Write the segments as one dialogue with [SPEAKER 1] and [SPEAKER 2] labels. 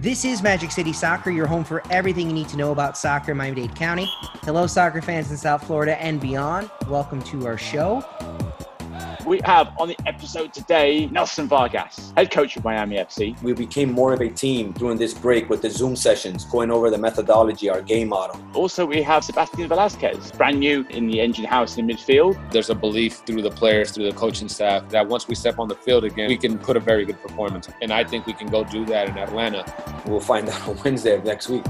[SPEAKER 1] This is Magic City Soccer, your home for everything you need to know about soccer in Miami Dade County. Hello, soccer fans in South Florida and beyond. Welcome to our show.
[SPEAKER 2] We have on the episode today Nelson Vargas, head coach of Miami FC.
[SPEAKER 3] We became more of a team during this break with the Zoom sessions, going over the methodology, our game model.
[SPEAKER 2] Also, we have Sebastian Velasquez, brand new in the engine house in midfield.
[SPEAKER 4] There's a belief through the players, through the coaching staff, that once we step on the field again, we can put a very good performance. And I think we can go do that in Atlanta.
[SPEAKER 3] We'll find out on Wednesday of next week.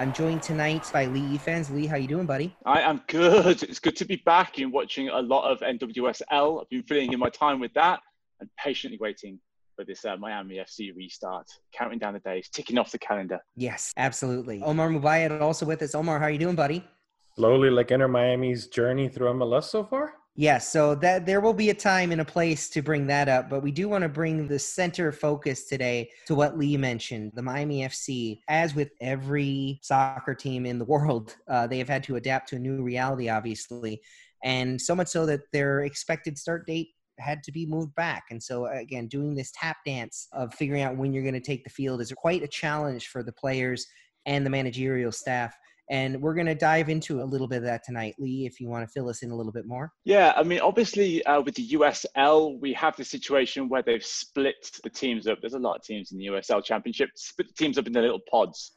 [SPEAKER 1] I'm joined tonight by Lee Fans. Lee, how you doing, buddy?
[SPEAKER 2] I am good. It's good to be back and watching a lot of NWSL. I've been filling in my time with that and patiently waiting for this uh, Miami FC restart. Counting down the days, ticking off the calendar.
[SPEAKER 1] Yes, absolutely. Omar Mubayat also with us. Omar, how you doing, buddy?
[SPEAKER 5] Slowly, like Inter Miami's journey through MLS so far.
[SPEAKER 1] Yes, so that there will be a time and a place to bring that up, but we do want to bring the center focus today to what Lee mentioned, the Miami FC. As with every soccer team in the world, uh, they have had to adapt to a new reality, obviously, and so much so that their expected start date had to be moved back. And so, again, doing this tap dance of figuring out when you're going to take the field is quite a challenge for the players and the managerial staff. And we're going to dive into a little bit of that tonight. Lee, if you want to fill us in a little bit more.
[SPEAKER 2] Yeah, I mean, obviously, uh, with the USL, we have the situation where they've split the teams up. There's a lot of teams in the USL Championship, split the teams up into little pods.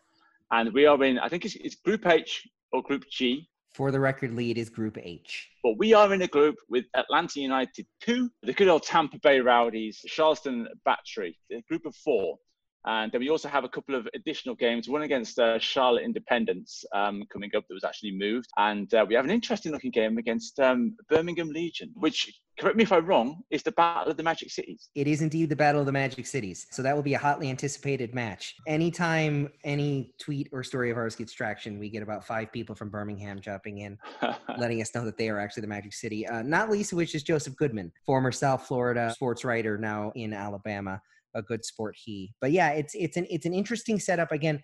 [SPEAKER 2] And we are in, I think it's, it's Group H or Group G.
[SPEAKER 1] For the record, Lee, it is Group H.
[SPEAKER 2] But we are in a group with Atlanta United 2, the good old Tampa Bay Rowdies, Charleston Battery, a group of four. And then we also have a couple of additional games, one against uh, Charlotte Independence um, coming up that was actually moved. And uh, we have an interesting looking game against um, Birmingham Legion, which, correct me if I'm wrong, is the Battle of the Magic Cities.
[SPEAKER 1] It is indeed the Battle of the Magic Cities. So that will be a hotly anticipated match. Anytime any tweet or story of ours gets traction, we get about five people from Birmingham jumping in, letting us know that they are actually the Magic City. Uh, not least of which is Joseph Goodman, former South Florida sports writer, now in Alabama a good sport he. But yeah, it's it's an it's an interesting setup. Again,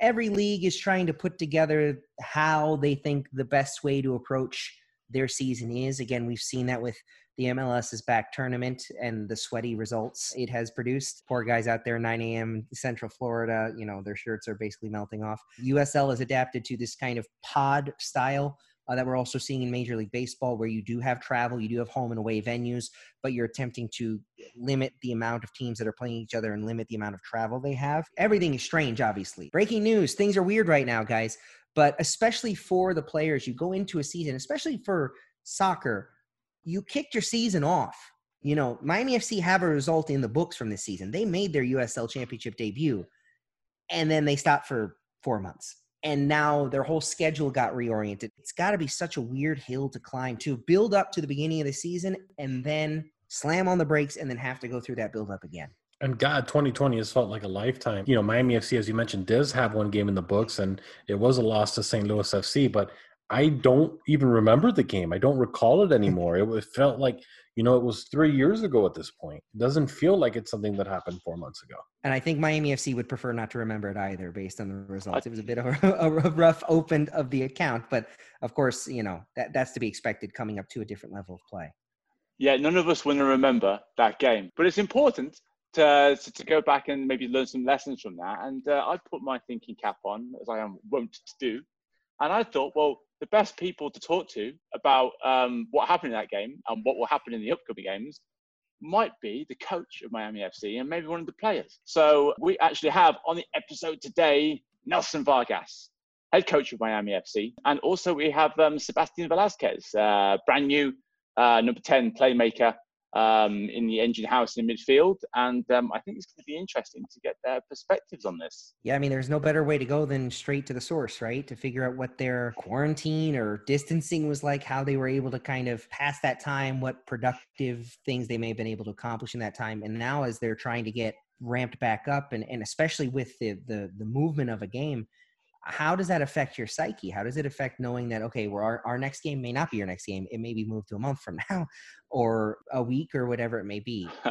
[SPEAKER 1] every league is trying to put together how they think the best way to approach their season is. Again, we've seen that with the MLS's back tournament and the sweaty results it has produced. Poor guys out there, 9 a.m. Central Florida, you know, their shirts are basically melting off. USL has adapted to this kind of pod style uh, that we're also seeing in Major League Baseball, where you do have travel, you do have home and away venues, but you're attempting to limit the amount of teams that are playing each other and limit the amount of travel they have. Everything is strange, obviously. Breaking news things are weird right now, guys, but especially for the players, you go into a season, especially for soccer, you kicked your season off. You know, Miami FC have a result in the books from this season. They made their USL championship debut and then they stopped for four months and now their whole schedule got reoriented. It's got to be such a weird hill to climb to build up to the beginning of the season and then slam on the brakes and then have to go through that build up again.
[SPEAKER 5] And God, 2020 has felt like a lifetime. You know, Miami FC, as you mentioned, does have one game in the books, and it was a loss to St. Louis FC. But I don't even remember the game. I don't recall it anymore. it felt like you know, it was three years ago at this point. It doesn't feel like it's something that happened four months ago.
[SPEAKER 1] And I think Miami FC would prefer not to remember it either, based on the results. It was a bit of a, a rough open of the account, but of course, you know that that's to be expected coming up to a different level of play.
[SPEAKER 2] Yeah, none of us want to remember that game, but it's important to, to, to go back and maybe learn some lessons from that. And uh, I put my thinking cap on, as I am wont to do, and I thought, well, the best people to talk to about um, what happened in that game and what will happen in the upcoming games might be the coach of Miami FC and maybe one of the players. So we actually have on the episode today Nelson Vargas, head coach of Miami FC, and also we have um, Sebastian Velasquez, uh, brand new uh, number 10 playmaker um, in the engine house in midfield. And um, I think it's going to be interesting to get their perspectives on this.
[SPEAKER 1] Yeah, I mean, there's no better way to go than straight to the source, right? To figure out what their quarantine or distancing was like, how they were able to kind of pass that time, what productive things they may have been able to accomplish in that time. And now, as they're trying to get ramped back up, and, and especially with the, the, the movement of a game, how does that affect your psyche? How does it affect knowing that okay, well, our, our next game may not be your next game. It may be moved to a month from now, or a week, or whatever it may be.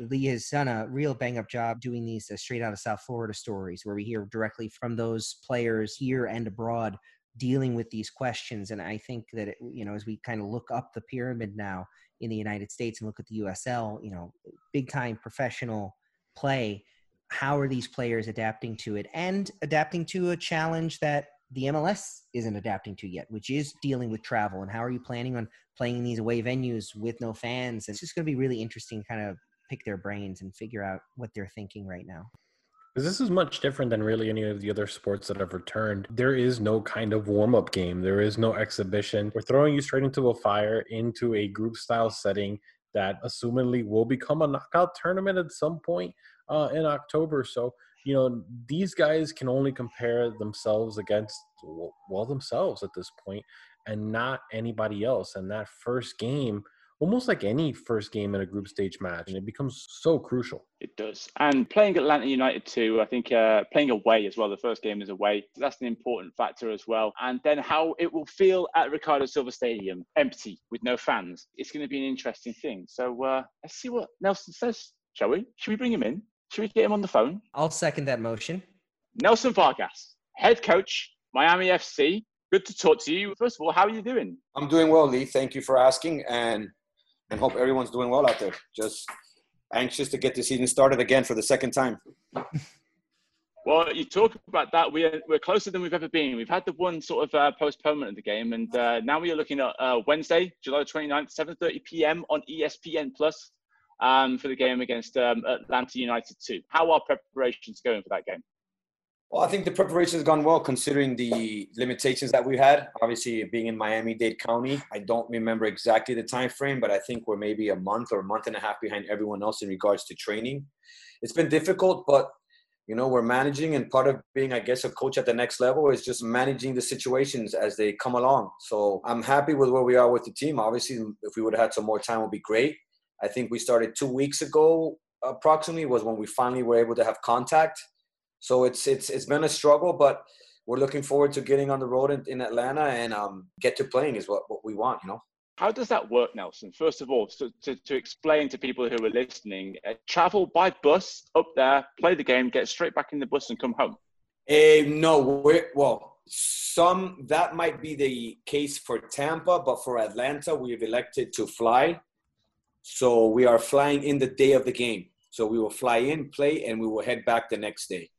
[SPEAKER 1] Lee has done a real bang up job doing these uh, straight out of South Florida stories where we hear directly from those players here and abroad dealing with these questions. And I think that, it, you know, as we kind of look up the pyramid now in the United States and look at the USL, you know, big time professional play, how are these players adapting to it and adapting to a challenge that the MLS isn't adapting to yet, which is dealing with travel. And how are you planning on playing in these away venues with no fans? It's just going to be really interesting, kind of pick their brains and figure out what they're thinking right now.
[SPEAKER 5] This is much different than really any of the other sports that have returned. There is no kind of warm up game, there is no exhibition. We're throwing you straight into a fire, into a group style setting that assumedly will become a knockout tournament at some point uh, in October. So, you know, these guys can only compare themselves against, well, themselves at this point and not anybody else. And that first game, almost like any first game in a group stage match, and it becomes so crucial.
[SPEAKER 2] It does. And playing Atlanta United too, I think uh, playing away as well. The first game is away. That's an important factor as well. And then how it will feel at Riccardo Silva Stadium, empty with no fans. It's going to be an interesting thing. So uh, let's see what Nelson says, shall we? Should we bring him in? Should we get him on the phone?
[SPEAKER 1] I'll second that motion.
[SPEAKER 2] Nelson Vargas, head coach, Miami FC. Good to talk to you. First of all, how are you doing?
[SPEAKER 3] I'm doing well, Lee. Thank you for asking. And and hope everyone's doing well out there. Just anxious to get the season started again for the second time.
[SPEAKER 2] Well, you talk about that. We're, we're closer than we've ever been. We've had the one sort of uh, postponement of the game, and uh, now we are looking at uh, Wednesday, July 29th, 7.30 p.m. on ESPN Plus um, for the game against um, Atlanta United 2. How are preparations going for that game?
[SPEAKER 3] Well, I think the preparation has gone well considering the limitations that we had. Obviously, being in Miami-Dade County, I don't remember exactly the time frame, but I think we're maybe a month or a month and a half behind everyone else in regards to training. It's been difficult, but you know we're managing, and part of being, I guess, a coach at the next level is just managing the situations as they come along. So I'm happy with where we are with the team. Obviously, if we would have had some more time, would be great. I think we started two weeks ago, approximately, was when we finally were able to have contact so it's it's it's been a struggle, but we're looking forward to getting on the road in, in Atlanta and um, get to playing is what, what we want, you know.
[SPEAKER 2] How does that work, Nelson? First of all, so to, to explain to people who are listening, uh, travel by bus up there, play the game, get straight back in the bus, and come home.
[SPEAKER 3] Uh, no, we're, well, some that might be the case for Tampa, but for Atlanta, we've elected to fly. So we are flying in the day of the game. So we will fly in, play, and we will head back the next day.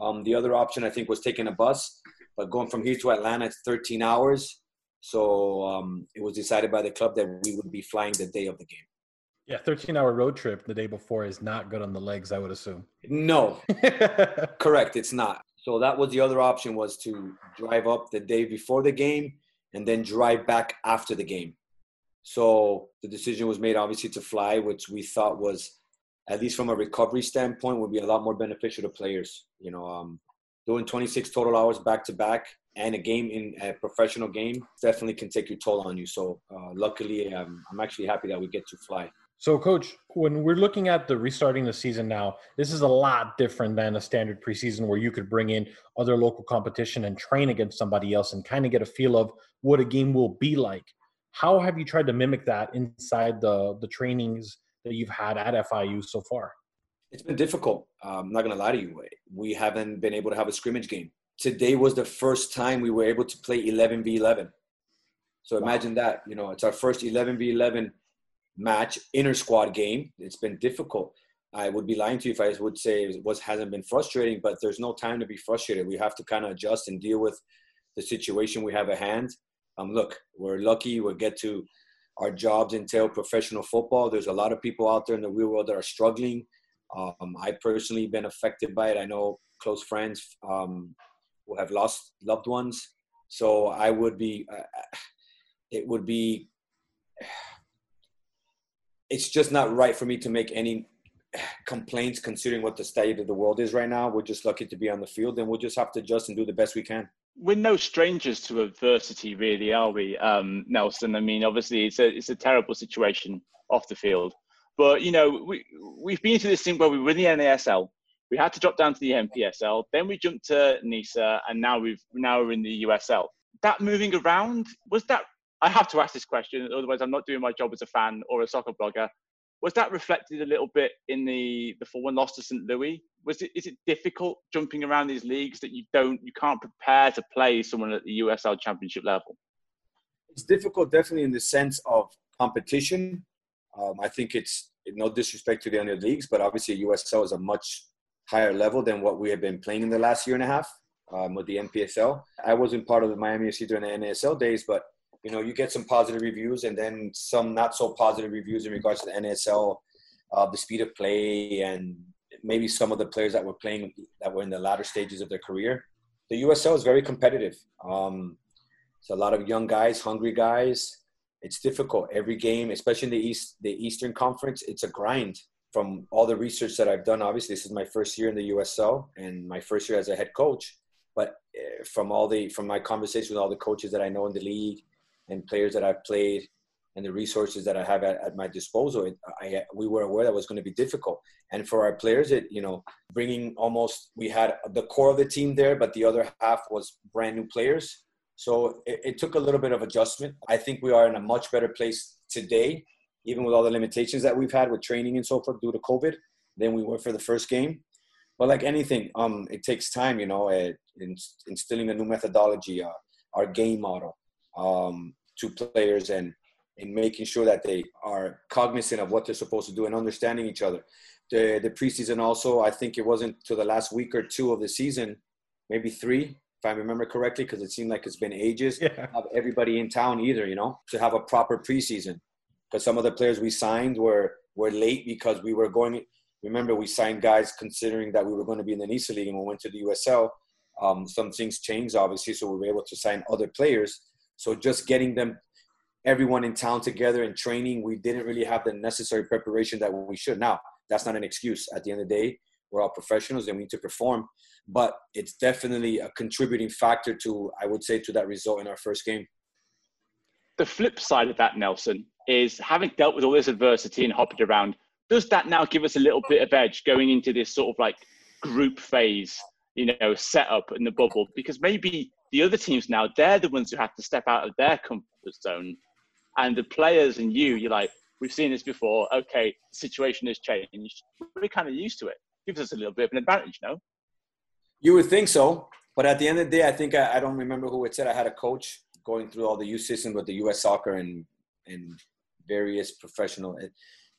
[SPEAKER 3] Um, the other option, I think, was taking a bus, but going from here to Atlanta, it's 13 hours. So um, it was decided by the club that we would be flying the day of the game.
[SPEAKER 5] Yeah, 13 hour road trip the day before is not good on the legs, I would assume.
[SPEAKER 3] No, correct. It's not. So that was the other option was to drive up the day before the game and then drive back after the game. So the decision was made, obviously, to fly, which we thought was at least from a recovery standpoint, would be a lot more beneficial to players. You know, um, doing 26 total hours back to back and a game in a professional game definitely can take your toll on you. So, uh, luckily, um, I'm actually happy that we get to fly.
[SPEAKER 5] So, coach, when we're looking at the restarting the season now, this is a lot different than a standard preseason where you could bring in other local competition and train against somebody else and kind of get a feel of what a game will be like. How have you tried to mimic that inside the the trainings that you've had at FIU so far?
[SPEAKER 3] It's been difficult. I'm not going to lie to you. We haven't been able to have a scrimmage game. Today was the first time we were able to play 11 v 11. So imagine wow. that. You know, it's our first 11 v 11 match, inner squad game. It's been difficult. I would be lying to you if I would say it was hasn't been frustrating, but there's no time to be frustrated. We have to kind of adjust and deal with the situation we have at hand. Um, look, we're lucky. We get to our jobs entail professional football. There's a lot of people out there in the real world that are struggling. Um, I personally been affected by it. I know close friends um, who have lost loved ones. So I would be, uh, it would be, it's just not right for me to make any complaints considering what the state of the world is right now. We're just lucky to be on the field and we'll just have to adjust and do the best we can
[SPEAKER 2] we're no strangers to adversity, really, are we, um, Nelson? I mean, obviously, it's a it's a terrible situation off the field, but you know, we we've been through this thing where we were in the NASL, we had to drop down to the NPSL, then we jumped to NISA, and now we've now we're in the USL. That moving around was that. I have to ask this question, otherwise I'm not doing my job as a fan or a soccer blogger was that reflected a little bit in the the 4-1 loss to St. Louis? Was it is it difficult jumping around these leagues that you don't you can't prepare to play someone at the USL Championship level?
[SPEAKER 3] It's difficult, definitely in the sense of competition. Um, I think it's no disrespect to the other leagues, but obviously USL is a much higher level than what we have been playing in the last year and a half um, with the NPSL. I wasn't part of the Miami FC during the NASL days, but you know, you get some positive reviews and then some not so positive reviews in regards to the NSL, uh, the speed of play, and maybe some of the players that were playing that were in the latter stages of their career. The USL is very competitive. Um, it's a lot of young guys, hungry guys. It's difficult every game, especially in the East, the Eastern Conference. It's a grind. From all the research that I've done, obviously this is my first year in the USL and my first year as a head coach. But eh, from all the from my conversation with all the coaches that I know in the league and players that I've played and the resources that I have at, at my disposal, it, I, we were aware that was going to be difficult. And for our players, it you know bringing almost we had the core of the team there, but the other half was brand new players. So it, it took a little bit of adjustment. I think we are in a much better place today, even with all the limitations that we've had with training and so forth due to COVID, than we were for the first game. But like anything, um, it takes time, you know, uh, instilling a new methodology, uh, our game model um, to players and and making sure that they are cognizant of what they're supposed to do and understanding each other. The the preseason also, I think it wasn't to the last week or two of the season, maybe three, if I remember correctly, because it seemed like it's been ages. Yeah. Have everybody in town either, you know, to have a proper preseason. Because some of the players we signed were were late because we were going remember we signed guys considering that we were going to be in the NISA League and we went to the USL. Um, some things changed, obviously, so we were able to sign other players. So just getting them, everyone in town together and training, we didn't really have the necessary preparation that we should. Now, that's not an excuse. At the end of the day, we're all professionals and we need to perform. But it's definitely a contributing factor to, I would say, to that result in our first game.
[SPEAKER 2] The flip side of that, Nelson, is having dealt with all this adversity and hopped around, does that now give us a little bit of edge going into this sort of like group phase, you know, setup in the bubble? Because maybe the other teams now, they're the ones who have to step out of their comfort zone. And the players and you, you're like, we've seen this before. Okay, the situation has changed. We're kind of used to it. Gives us a little bit of an advantage, no?
[SPEAKER 3] You would think so. But at the end of the day, I think I, I don't remember who it said. I had a coach going through all the youth system with the U.S. soccer and, and various professional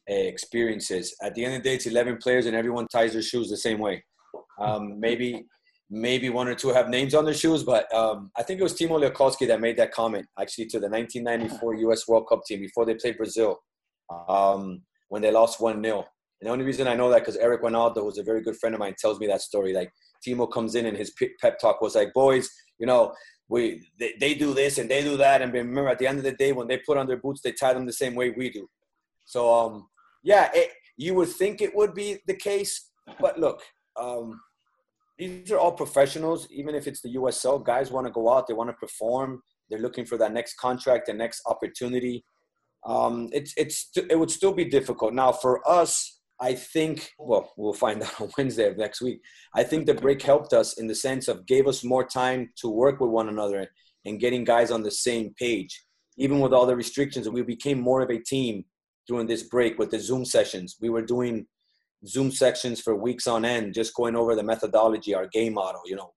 [SPEAKER 3] experiences. At the end of the day, it's 11 players and everyone ties their shoes the same way. Um, maybe maybe one or two have names on their shoes, but um, I think it was Timo Liekoski that made that comment actually to the 1994 U.S. World Cup team before they played Brazil um, when they lost 1 0. And the only reason I know that because Eric Wynalda, who's a very good friend of mine, tells me that story. Like Timo comes in and his pep talk was like, boys, you know, we they, they do this and they do that. And remember, at the end of the day, when they put on their boots, they tie them the same way we do. So um, yeah, it, you would think it would be the case, but look, um, these are all professionals. Even if it's the USL, guys want to go out, they want to perform, they're looking for that next contract, the next opportunity. Um, it's it's it would still be difficult now for us. I think well, we'll find out on Wednesday of next week. I think the break helped us in the sense of gave us more time to work with one another and getting guys on the same page. Even with all the restrictions, we became more of a team during this break with the Zoom sessions. We were doing Zoom sections for weeks on end, just going over the methodology, our game model, you know,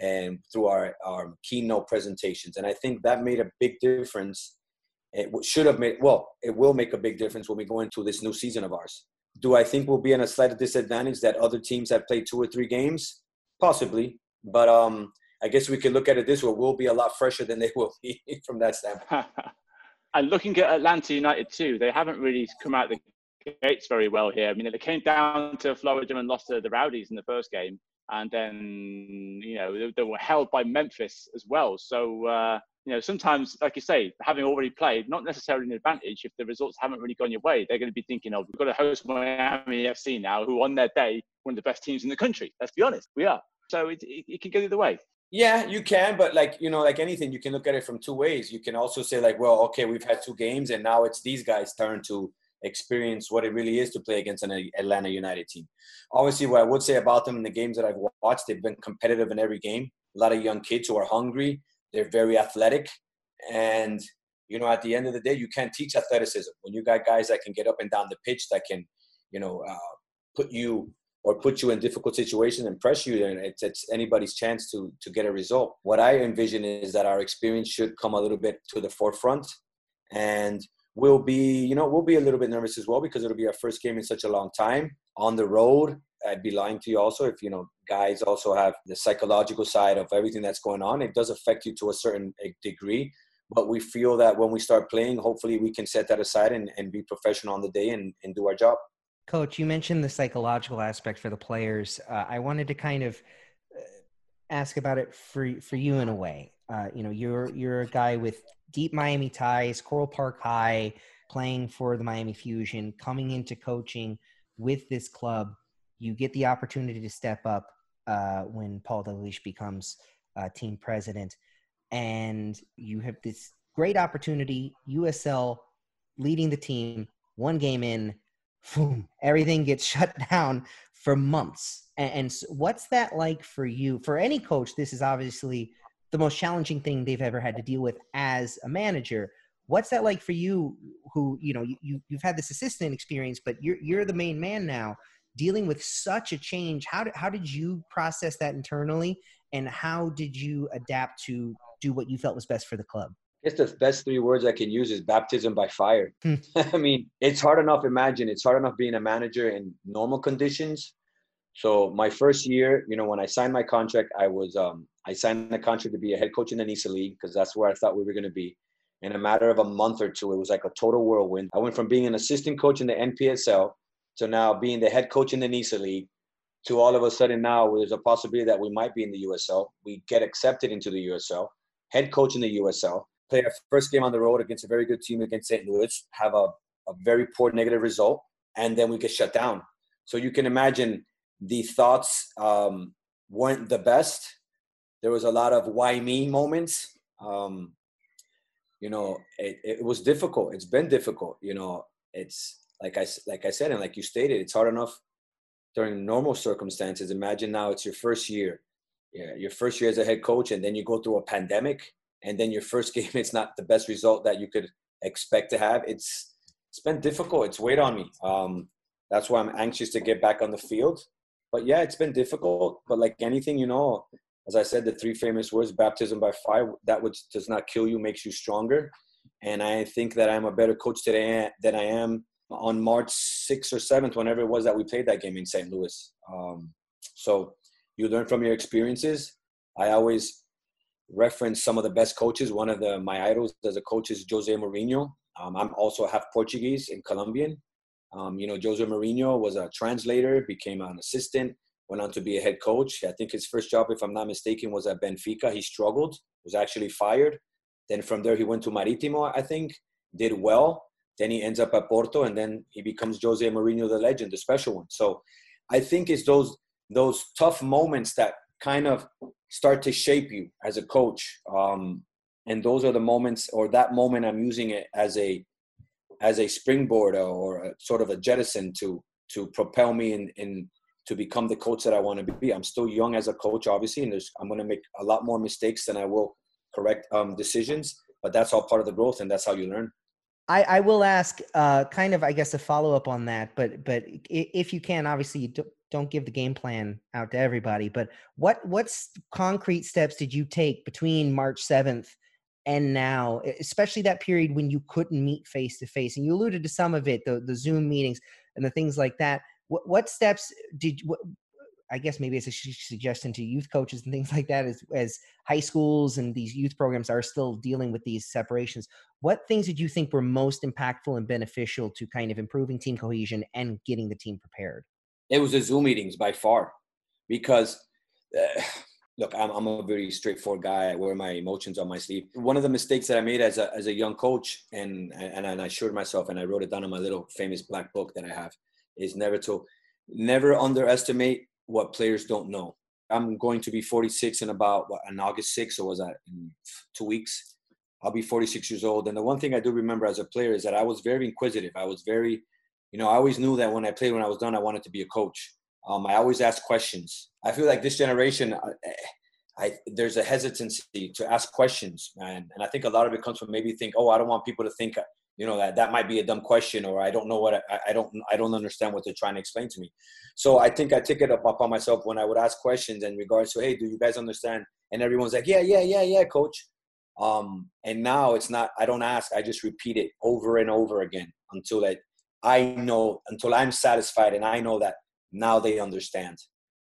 [SPEAKER 3] and through our, our keynote presentations. And I think that made a big difference. It should have made, well, it will make a big difference when we go into this new season of ours. Do I think we'll be in a slight disadvantage that other teams have played two or three games? Possibly. But um, I guess we could look at it this way. We'll be a lot fresher than they will be from that standpoint.
[SPEAKER 2] And looking at Atlanta United too, they haven't really come out the very well here. I mean, they came down to Florida and lost to the Rowdies in the first game, and then you know they, they were held by Memphis as well. So uh, you know sometimes, like you say, having already played, not necessarily an advantage if the results haven't really gone your way. They're going to be thinking, "Oh, we've got to host Miami FC now, who on their day one of the best teams in the country." Let's be honest, we are. So it, it, it can go either way.
[SPEAKER 3] Yeah, you can, but like you know, like anything, you can look at it from two ways. You can also say like, well, okay, we've had two games, and now it's these guys' turn to experience what it really is to play against an Atlanta United team. Obviously, what I would say about them in the games that I've watched, they've been competitive in every game. A lot of young kids who are hungry. They're very athletic, and you know, at the end of the day, you can't teach athleticism when you got guys that can get up and down the pitch, that can, you know, uh, put you or put you in difficult situations and press you, and it's, it's anybody's chance to to get a result. What I envision is that our experience should come a little bit to the forefront, and we'll be, you know, we'll be a little bit nervous as well because it'll be our first game in such a long time on the road. I'd be lying to you also if you know guys also have the psychological side of everything that's going on. It does affect you to a certain degree, but we feel that when we start playing, hopefully we can set that aside and, and be professional on the day and, and do our job.
[SPEAKER 1] Coach, you mentioned the psychological aspect for the players. Uh, I wanted to kind of uh, ask about it for for you in a way. Uh, you know, you're you're a guy with deep Miami ties, Coral Park High, playing for the Miami Fusion, coming into coaching with this club. You get the opportunity to step up uh, when Paul Dalglish becomes uh, team president, and you have this great opportunity. USL leading the team, one game in, boom, everything gets shut down for months. And, and what's that like for you? For any coach, this is obviously the most challenging thing they've ever had to deal with as a manager. What's that like for you? Who you know you you've had this assistant experience, but you're you're the main man now, dealing with such a change. How did how did you process that internally, and how did you adapt to do what you felt was best for the club?
[SPEAKER 3] I guess the best three words I can use is baptism by fire. Hmm. I mean, it's hard enough. Imagine it's hard enough being a manager in normal conditions. So my first year, you know, when I signed my contract, I was um, I signed the contract to be a head coach in the NISA League because that's where I thought we were going to be. In a matter of a month or two, it was like a total whirlwind. I went from being an assistant coach in the NPSL to now being the head coach in the NISA League to all of a sudden now there's a possibility that we might be in the USL. We get accepted into the USL, head coach in the USL, play our first game on the road against a very good team against St. Louis, have a, a very poor negative result, and then we get shut down. So you can imagine the thoughts um, weren't the best. There was a lot of why me moments. Um, you know, it, it was difficult. It's been difficult. You know, it's like I like I said and like you stated, it's hard enough during normal circumstances. Imagine now it's your first year, yeah, your first year as a head coach, and then you go through a pandemic, and then your first game it's not the best result that you could expect to have. It's it's been difficult. It's weighed on me. Um, that's why I'm anxious to get back on the field. But yeah, it's been difficult. But like anything, you know, as I said, the three famous words: baptism by fire. That which does not kill you makes you stronger. And I think that I'm a better coach today than I am on March 6th or 7th, whenever it was that we played that game in St. Louis. Um, so you learn from your experiences. I always reference some of the best coaches. One of the my idols as a coach is Jose Mourinho. Um, I'm also half Portuguese and Colombian. Um, you know, Jose Mourinho was a translator, became an assistant, went on to be a head coach. I think his first job, if I'm not mistaken, was at Benfica. He struggled, was actually fired. Then from there, he went to Maritimo, I think, did well. Then he ends up at Porto, and then he becomes Jose Mourinho, the legend, the special one. So I think it's those those tough moments that kind of start to shape you as a coach. Um, and those are the moments, or that moment, I'm using it as a as a springboard or a, sort of a jettison to to propel me in, in to become the coach that I want to be. I'm still young as a coach, obviously, and I'm going to make a lot more mistakes than I will correct um, decisions. But that's all part of the growth, and that's how you learn.
[SPEAKER 1] I, I will ask, uh, kind of, I guess, a follow up on that. But but if you can, obviously, you don't, give the game plan out to everybody. But what what's concrete steps did you take between March seventh and now, especially that period when you couldn't meet face to face? And you alluded to some of it, the the Zoom meetings and the things like that. What what steps did what, I guess maybe it's a suggestion to youth coaches and things like that as, as high schools and these youth programs are still dealing with these separations. What things did you think were most impactful and beneficial to kind of improving team cohesion and getting the team prepared?
[SPEAKER 3] It was the Zoom meetings by far because. Uh, look, I'm, I'm a very straightforward guy. I wear my emotions on my sleeve. One of the mistakes that I made as a, as a young coach, and, and, and I assured myself, and I wrote it down in my little famous black book that I have, is never to never underestimate what players don't know. I'm going to be 46 in about what, on August 6th, or was that in two weeks? I'll be 46 years old. And the one thing I do remember as a player is that I was very inquisitive. I was very, you know, I always knew that when I played, when I was done, I wanted to be a coach. Um, I always asked questions. I feel like this generation, I, I, there's a hesitancy to ask questions, and and I think a lot of it comes from maybe think, oh, I don't want people to think you know that that might be a dumb question or i don't know what I, I don't i don't understand what they're trying to explain to me so i think i took it up upon myself when i would ask questions in regards to hey do you guys understand and everyone's like yeah yeah yeah yeah coach Um, and now it's not. I don't ask. I just repeat it over and over again until I, I know until I'm satisfied and I know that now they understand.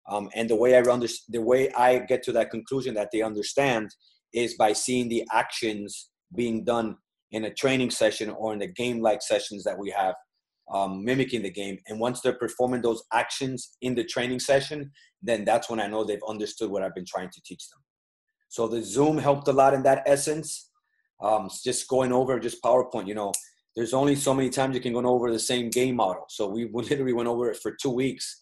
[SPEAKER 3] Um, and the way I under, the way I get to that conclusion that they understand is by seeing the actions being done in a training session or in the game-like sessions that we have, um, mimicking the game. And once they're performing those actions in the training session, then that's when I know they've understood what I've been trying to teach them. So the Zoom helped a lot in that essence. Um, just going over just PowerPoint, you know, there's only so many times you can go over the same game model. So we literally went over it for two weeks.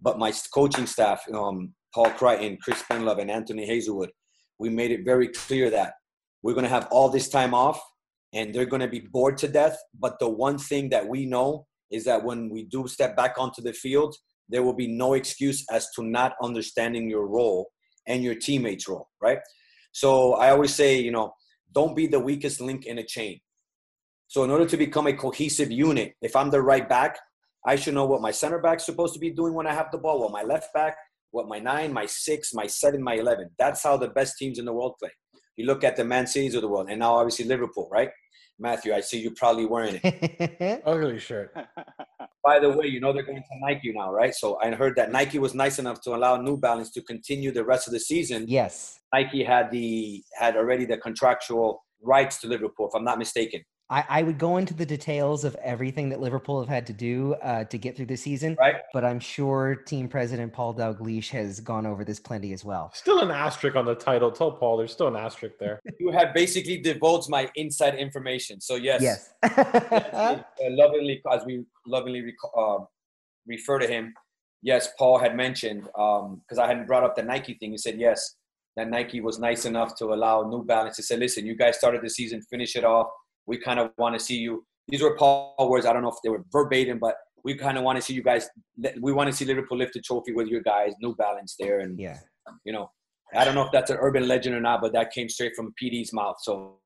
[SPEAKER 3] But my coaching staff, um, Paul Crichton, Chris Penlove, and Anthony Hazelwood, we made it very clear that we're going to have all this time off and they're going to be bored to death. But the one thing that we know is that when we do step back onto the field, there will be no excuse as to not understanding your role and your teammates' role, right? So I always say, you know, don't be the weakest link in a chain. So in order to become a cohesive unit, if I'm the right back, I should know what my center back's supposed to be doing when I have the ball, what my left back, what my nine, my six, my seven, my 11. That's how the best teams in the world play. You look at the Man Cities of the world, and now obviously Liverpool, right? Matthew, I see you probably wearing
[SPEAKER 5] it. Ugly shirt.
[SPEAKER 3] By the way, you know they're going to Nike now, right? So I heard that Nike was nice enough to allow New Balance to continue the rest of the season.
[SPEAKER 1] Yes.
[SPEAKER 3] Nike had the had already the contractual rights to Liverpool, if I'm not mistaken.
[SPEAKER 1] I, I would go into the details of everything that Liverpool have had to do uh, to get through the season,
[SPEAKER 3] right?
[SPEAKER 1] But I'm sure team president Paul Dalglish has gone over this plenty as well.
[SPEAKER 5] Still an asterisk on the title. Tell Paul there's still an asterisk there.
[SPEAKER 3] you have basically divulged my inside information. So yes,
[SPEAKER 1] yes,
[SPEAKER 3] uh, lovingly as we lovingly rec- uh, refer to him. Yes, Paul had mentioned because um, I hadn't brought up the Nike thing. He said yes, that Nike was nice enough to allow New Balance to say, listen, you guys started the season, finish it off we kind of want to see you. These were Paul words. I don't know if they were verbatim, but we kind of want to see you guys. We want to see Liverpool lift the trophy with your guys. New Balance there, and
[SPEAKER 1] yeah,
[SPEAKER 3] you know, I don't know if that's an urban legend or not, but that came straight from PD's mouth. So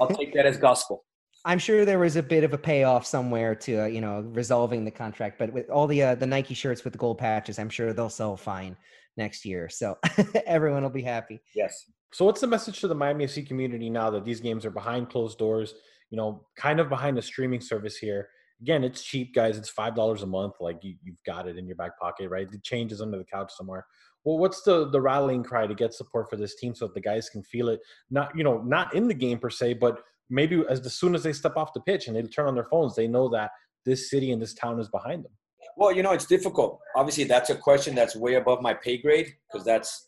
[SPEAKER 3] I'll take that as gospel.
[SPEAKER 1] I'm sure there was a bit of a payoff somewhere to uh, you know resolving the contract, but with all the uh, the Nike shirts with the gold patches, I'm sure they'll sell fine next year. So everyone will be happy.
[SPEAKER 3] Yes.
[SPEAKER 5] So what's the message to the Miami FC community now that these games are behind closed doors? You know, kind of behind a streaming service here. Again, it's cheap, guys. It's five dollars a month. Like you, have got it in your back pocket, right? The change is under the couch somewhere. Well, what's the the rallying cry to get support for this team so that the guys can feel it? Not you know, not in the game per se, but maybe as, as soon as they step off the pitch and they turn on their phones, they know that this city and this town is behind them.
[SPEAKER 3] Well, you know, it's difficult. Obviously, that's a question that's way above my pay grade because that's,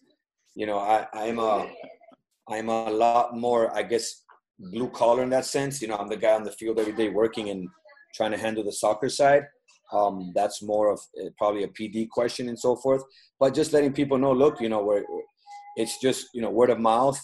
[SPEAKER 3] you know, I, I'm a, I'm a lot more, I guess, blue collar in that sense. You know, I'm the guy on the field every day working and trying to handle the soccer side. Um, that's more of uh, probably a PD question and so forth. But just letting people know, look, you know, where it's just you know word of mouth.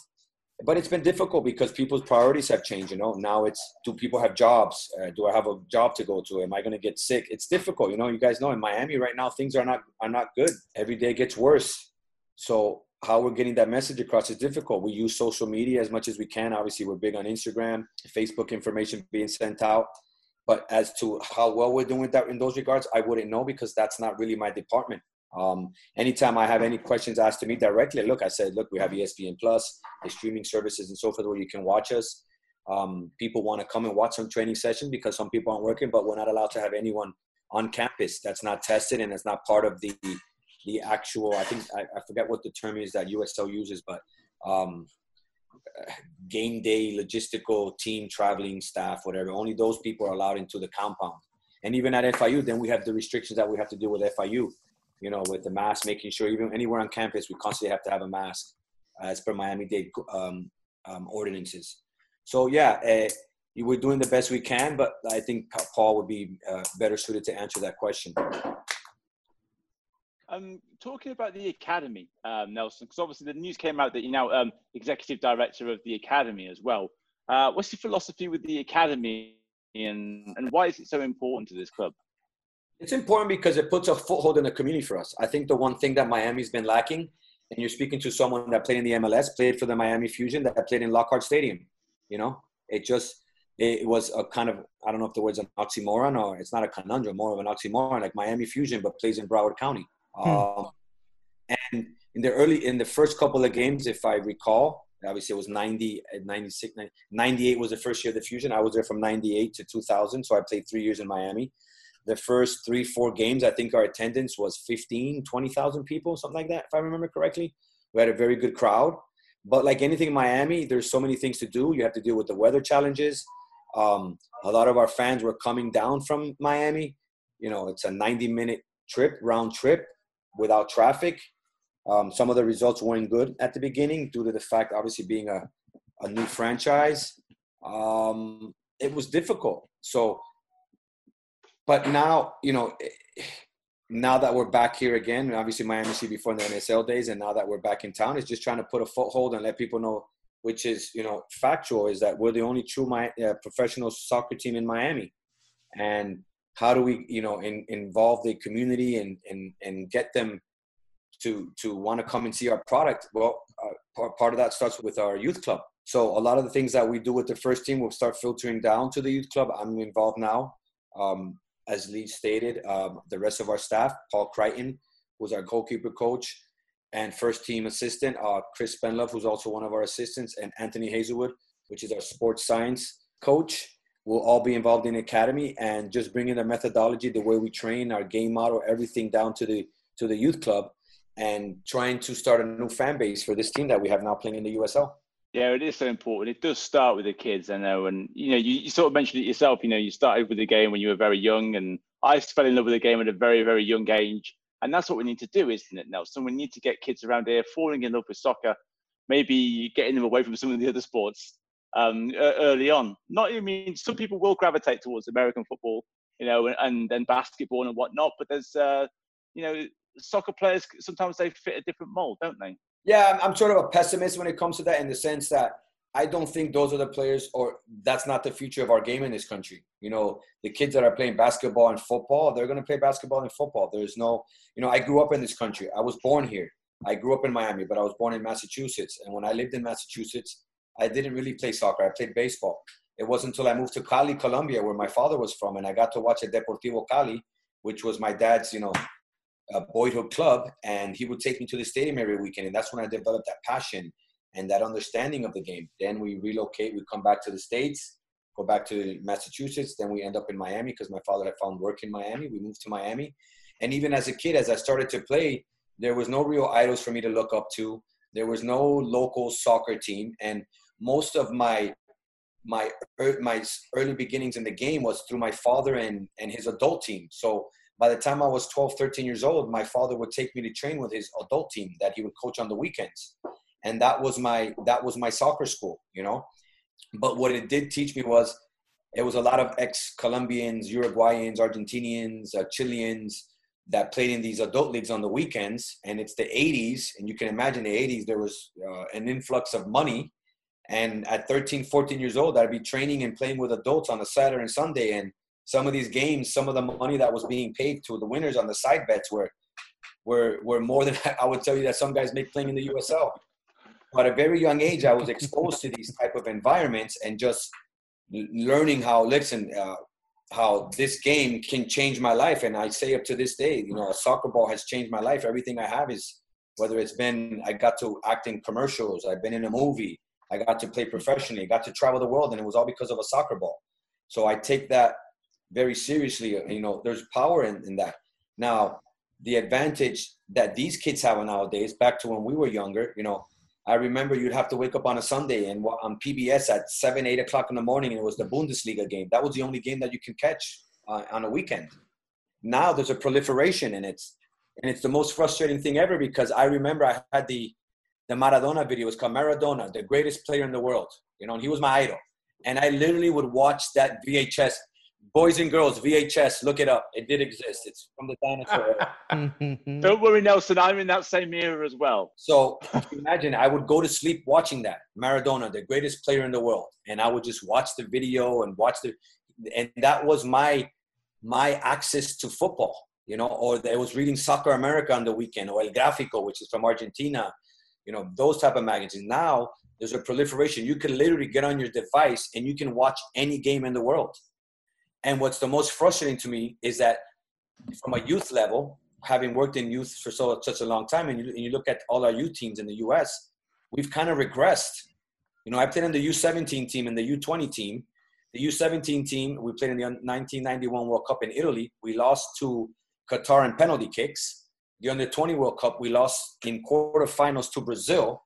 [SPEAKER 3] But it's been difficult because people's priorities have changed. You know, now it's do people have jobs? Uh, do I have a job to go to? Am I going to get sick? It's difficult. You know, you guys know in Miami right now things are not are not good. Every day gets worse. So how we're getting that message across is difficult. We use social media as much as we can. Obviously, we're big on Instagram, Facebook information being sent out. But as to how well we're doing that in those regards, I wouldn't know because that's not really my department. Um, anytime I have any questions asked to me directly, look, I said, look, we have ESPN Plus, the streaming services and so forth where you can watch us. Um, people want to come and watch some training session because some people aren't working, but we're not allowed to have anyone on campus that's not tested and it's not part of the the actual i think i, I forget what the term is that usl uses but um, game day logistical team traveling staff whatever. Only those people are allowed into the compound. And even at fiu then we have the restrictions that we have to deal with fiu you know with the mask making sure even anywhere on campus we constantly have to have a mask as per miami-dade um, um, ordinances. So yeah uh, we're doing the best we can but i think paul would be uh, better suited to answer that question
[SPEAKER 2] um, talking about the academy, um, Nelson, because obviously the news came out that you're now um, executive director of the academy as well. Uh, what's your philosophy with the academy, and and why is it so important to this club?
[SPEAKER 3] It's important because it puts a foothold in the community for us. I think the one thing that Miami's been lacking, and you're speaking to someone that played in the MLS, played for the Miami Fusion, that played in Lockhart Stadium. You know, it just it was a kind of I don't know if the word's an oxymoron or it's not a conundrum, more of an oxymoron, like Miami Fusion, but plays in Broward County. Hmm. Um, and in the early, in the first couple of games, if I recall, Obviously, it was 90, 96, 98 was the first year of the Fusion. I was there from 98 to 2000. So I played three years in Miami. The first three, four games, I think our attendance was 15, 20,000 people, something like that, if I remember correctly. We had a very good crowd. But like anything in Miami, there's so many things to do. You have to deal with the weather challenges. Um, a lot of our fans were coming down from Miami. You know, it's a 90 minute trip, round trip without traffic. Um, some of the results weren't good at the beginning due to the fact, obviously, being a, a new franchise. Um, it was difficult. So, but now, you know, now that we're back here again, obviously Miami C before the NSL days, and now that we're back in town, is just trying to put a foothold and let people know, which is, you know, factual, is that we're the only true my, uh, professional soccer team in Miami. And how do we, you know, in, involve the community and, and, and get them to to want to come and see our product? Well uh, part of that starts with our youth club. So a lot of the things that we do with the first team will start filtering down to the youth club. I'm involved now um, as lee stated um, the rest of our staff paul crichton who's our goalkeeper coach and first team assistant uh, chris benlove who's also one of our assistants and anthony hazelwood which is our sports science coach will all be involved in academy and just bringing the methodology the way we train our game model everything down to the to the youth club and trying to start a new fan base for this team that we have now playing in the USL.
[SPEAKER 2] Yeah, it is so important. It does start with the kids, I know. And, you know, you, you, sort of mentioned it yourself, you know, you started with the game when you were very young. And I fell in love with the game at a very, very young age. And that's what we need to do, isn't it, Nelson? We need to get kids around here falling in love with soccer, maybe getting them away from some of the other sports um, early on. Not, I mean, some people will gravitate towards American football, you know, and then basketball and whatnot. But there's, uh, you know, soccer players sometimes they fit a different mold, don't they?
[SPEAKER 3] Yeah, I'm sort of a pessimist when it comes to that in the sense that I don't think those are the players, or that's not the future of our game in this country. You know, the kids that are playing basketball and football, they're going to play basketball and football. There's no, you know, I grew up in this country. I was born here. I grew up in Miami, but I was born in Massachusetts. And when I lived in Massachusetts, I didn't really play soccer. I played baseball. It wasn't until I moved to Cali, Colombia, where my father was from, and I got to watch a Deportivo Cali, which was my dad's, you know, boyhood club, and he would take me to the stadium every weekend, and that's when I developed that passion and that understanding of the game. Then we relocate, we come back to the states, go back to Massachusetts, then we end up in Miami because my father had found work in Miami. We moved to Miami, and even as a kid, as I started to play, there was no real idols for me to look up to. There was no local soccer team, and most of my my my early beginnings in the game was through my father and and his adult team. So by the time I was 12, 13 years old, my father would take me to train with his adult team that he would coach on the weekends. And that was my that was my soccer school, you know. But what it did teach me was it was a lot of ex-Colombians, Uruguayans, Argentinians, uh, Chileans that played in these adult leagues on the weekends. And it's the 80s, and you can imagine the 80s there was uh, an influx of money. And at 13, 14 years old, I'd be training and playing with adults on a Saturday and Sunday, and some of these games, some of the money that was being paid to the winners on the side bets were were were more than I would tell you that some guys make playing in the USL. But at a very young age, I was exposed to these type of environments and just learning how listen uh, how this game can change my life. And I say up to this day, you know, a soccer ball has changed my life. Everything I have is whether it's been I got to act in commercials, I've been in a movie, I got to play professionally, I got to travel the world, and it was all because of a soccer ball. So I take that very seriously. You know, there's power in, in that. Now, the advantage that these kids have nowadays, back to when we were younger, you know, I remember you'd have to wake up on a Sunday and on PBS at seven, eight o'clock in the morning, and it was the Bundesliga game. That was the only game that you can catch uh, on a weekend. Now there's a proliferation, and it's and it's the most frustrating thing ever because I remember I had the the Maradona video. It's called Maradona, the greatest player in the world. You know, and he was my idol. And I literally would watch that VHS Boys and Girls VHS. Look it up. It did exist. It's from the dinosaur.
[SPEAKER 2] Don't worry, Nelson. I'm in that same era as well.
[SPEAKER 3] So imagine I would go to sleep watching that Maradona, the greatest player in the world, and I would just watch the video and watch the, and that was my my access to football. You know, or I was reading Soccer America on the weekend, or El Gráfico, which is from Argentina. You know, those type of magazines. Now there's a proliferation. You can literally get on your device and you can watch any game in the world and what's the most frustrating to me is that from a youth level, having worked in youth for so such a long time, and you, and you look at all our youth teams in the U.S., we've kind of regressed You know, I played in the U17 team and the U20 team. The U17 team, we played in the 1991 World Cup in Italy. We lost to Qatar in penalty kicks. The under 20 World Cup, we lost in quarterfinals to Brazil.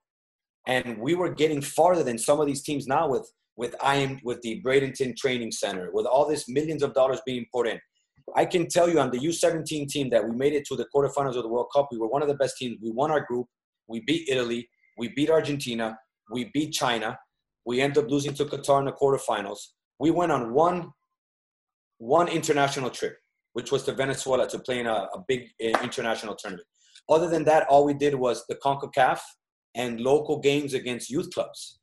[SPEAKER 3] And we were getting farther than some of these teams now with with IM with the Bradenton Training Center, with all this millions of dollars being put in. I can tell you on the U17 team that we made it to the quarterfinals of the World Cup. We were one of the best teams. We won our group. We beat Italy. We beat Argentina. We beat China. We ended up losing to Qatar in the quarterfinals. We went on one one international trip, which was to Venezuela to play in a, a big uh, international tournament. Other than that, all we did was the CONCACAF and local games against youth clubs.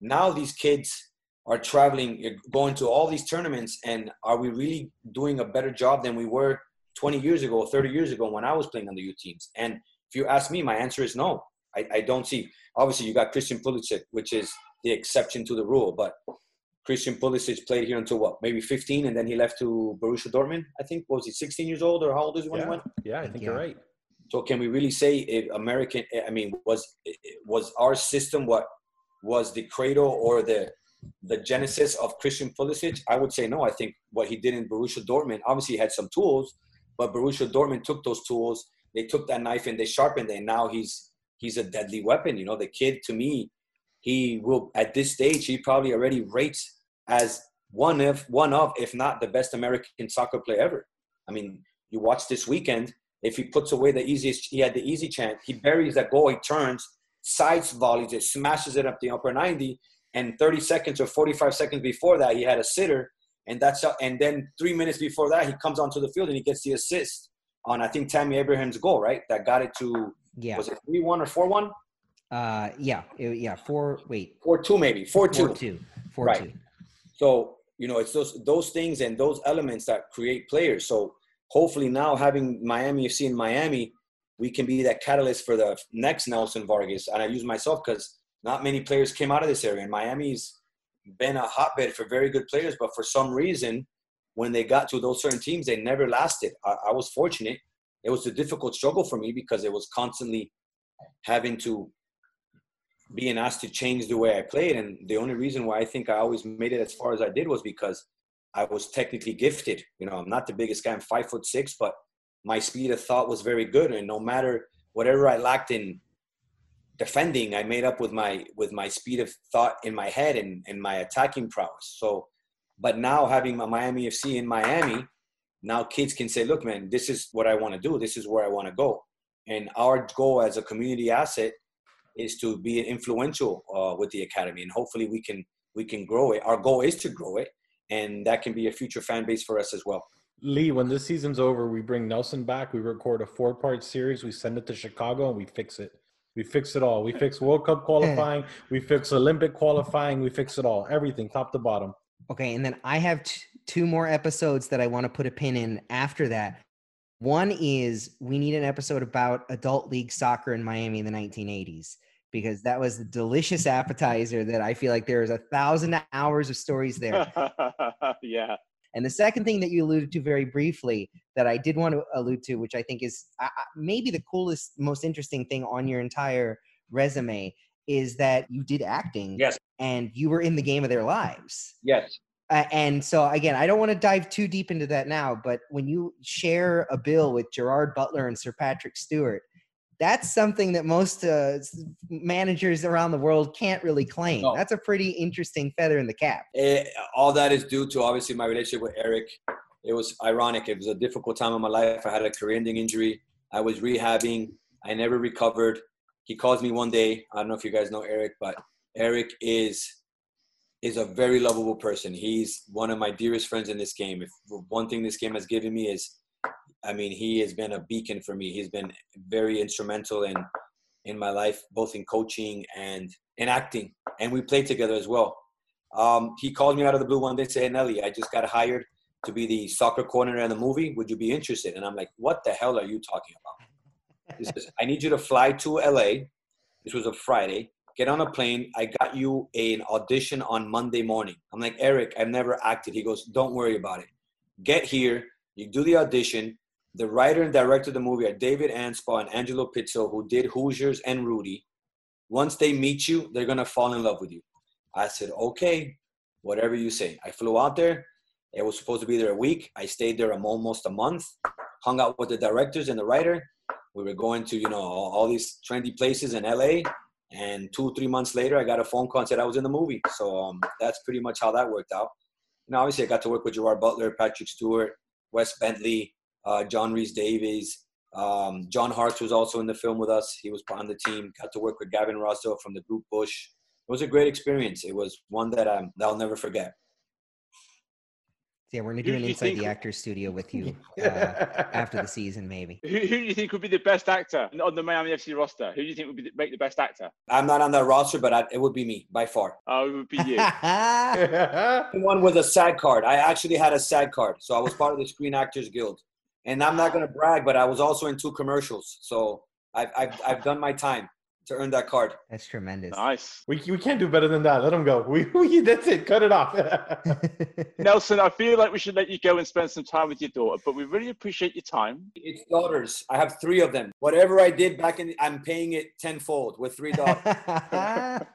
[SPEAKER 3] Now these kids are traveling, eh, going to all these tournaments, and are we really doing a better job than we were 20 years ago, 30 years ago when I was playing on the youth teams? And if you ask me, my answer is no. I, I don't see. Obviously, you got Christian Pulisic, which is the exception to the rule, but Christian Pulisic played here until what, maybe 15, and then he left to Borussia Dortmund. I think was he 16 years old, or how old is he when
[SPEAKER 5] yeah.
[SPEAKER 3] he went?
[SPEAKER 5] Yeah, I think yeah. you're right.
[SPEAKER 3] So can we really say if American? Eh, I mean, was was our system what was the cradle or the the genesis of Christian Pulisic? I would say no. I think what he did in Borussia Dortmund, obviously he had some tools, but Borussia Dortmund took those tools, they took that knife and they sharpened it, and now he's he's a deadly weapon. You know, the kid to me, he will at this stage he probably already rates as one of one of if not the best American soccer player ever. I mean, you watch this weekend. If he puts away the easiest, he had the easy chance. He buries that goal. He turns, sides volleys it, smashes it up the upper 90, and 30 seconds or 45 seconds before that he had a sitter and that's and then three minutes before that he comes onto the field and he gets the assist on I think Tammy Abraham's goal right that got it to
[SPEAKER 1] yeah
[SPEAKER 3] was it three one or four one
[SPEAKER 1] uh yeah it, yeah four wait
[SPEAKER 3] four two maybe four two
[SPEAKER 1] four two four
[SPEAKER 3] right.
[SPEAKER 1] two
[SPEAKER 3] so you know it's those those things and those elements that create players so hopefully now having Miami FC in Miami we can be that catalyst for the next Nelson Vargas and I use myself because not many players came out of this area. And Miami's been a hotbed for very good players, but for some reason, when they got to those certain teams, they never lasted. I, I was fortunate. It was a difficult struggle for me because it was constantly having to being asked to change the way I played. And the only reason why I think I always made it as far as I did was because I was technically gifted. You know, I'm not the biggest guy. I'm five foot six, but my speed of thought was very good. And no matter whatever I lacked in defending i made up with my with my speed of thought in my head and, and my attacking prowess so but now having my miami fc in miami now kids can say look man this is what i want to do this is where i want to go and our goal as a community asset is to be influential uh, with the academy and hopefully we can we can grow it our goal is to grow it and that can be a future fan base for us as well
[SPEAKER 5] lee when this season's over we bring nelson back we record a four part series we send it to chicago and we fix it we fix it all. We fix World Cup qualifying. we fix Olympic qualifying. We fix it all. Everything, top to bottom.
[SPEAKER 1] Okay, and then I have t- two more episodes that I want to put a pin in after that. One is we need an episode about adult league soccer in Miami in the 1980s because that was a delicious appetizer that I feel like there is a thousand hours of stories there.
[SPEAKER 2] yeah.
[SPEAKER 1] And the second thing that you alluded to very briefly that I did want to allude to, which I think is maybe the coolest, most interesting thing on your entire resume, is that you did acting.
[SPEAKER 3] Yes.
[SPEAKER 1] And you were in the game of their lives.
[SPEAKER 3] Yes.
[SPEAKER 1] Uh, and so again, I don't want to dive too deep into that now, but when you share a bill with Gerard Butler and Sir Patrick Stewart, that's something that most uh, managers around the world can't really claim. No. That's a pretty interesting feather in the cap.
[SPEAKER 3] It, eh, all that is due to obviously my relationship with Eric. It was ironic. It was a difficult time in my life. I had a career-ending injury. I was rehabbing. I never recovered. He calls me one day. I don't know if you guys know Eric, but Eric is is a very lovable person. He's one of my dearest friends in this game. If one thing this game has given me is I mean, he has been a beacon for me. He's been very instrumental in in my life, both in coaching and in acting. And we played together as well. Um, he called me out of the blue one day and said, hey, Nelly, I just got hired to be the soccer coordinator in the movie. Would you be interested? And I'm like, what the hell are you talking about? He says, I need you to fly to LA. This was a Friday. Get on a plane. I got you an audition on Monday morning. I'm like, Eric, I've never acted. He goes, don't worry about it. Get here. You do the audition. The writer and director of the movie are David Anspaugh and Angelo Pizzo, who did Hoosiers and Rudy. Once they meet you, they're gonna fall in love with you. I said, okay, whatever you say. I flew out there. It was supposed to be there a week. I stayed there almost a month, hung out with the directors and the writer. We were going to, you know, all, all these trendy places in LA. And two, three months later, I got a phone call and said I was in the movie. So um, that's pretty much how that worked out. And obviously, I got to work with Gerard Butler, Patrick Stewart, Wes Bentley, uh, John Rhys-Davies. Um, John Harkes was also in the film with us. He was on the team. Got to work with Gavin Rossdale from the group Bush. It was a great experience. It was one that um, I'll never forget.
[SPEAKER 1] Yeah, we're gonna do an inside the actors studio with you uh, after the season, maybe.
[SPEAKER 2] Who, who do you think would be the best actor on the Miami FC roster? Who do you think would be the, make the best actor?
[SPEAKER 3] I'm not on that roster, but I, it would be me by far.
[SPEAKER 2] Oh, it would be you.
[SPEAKER 3] One with a SAG card. I actually had a SAG card, so I was part of the Screen Actors Guild. And I'm not gonna brag, but I was also in two commercials, so I've I've, I've done my time to earn that card.
[SPEAKER 1] That's tremendous.
[SPEAKER 2] nice.
[SPEAKER 5] we, we can't do better than that. Let him go. We, we that's it. Cut it off.
[SPEAKER 2] Nelson, I feel like we should let you go and spend some time with your daughter, but we really appreciate your time.
[SPEAKER 3] It's daughters. I have three of them. Whatever I did back in, I'm paying it tenfold with three daughters.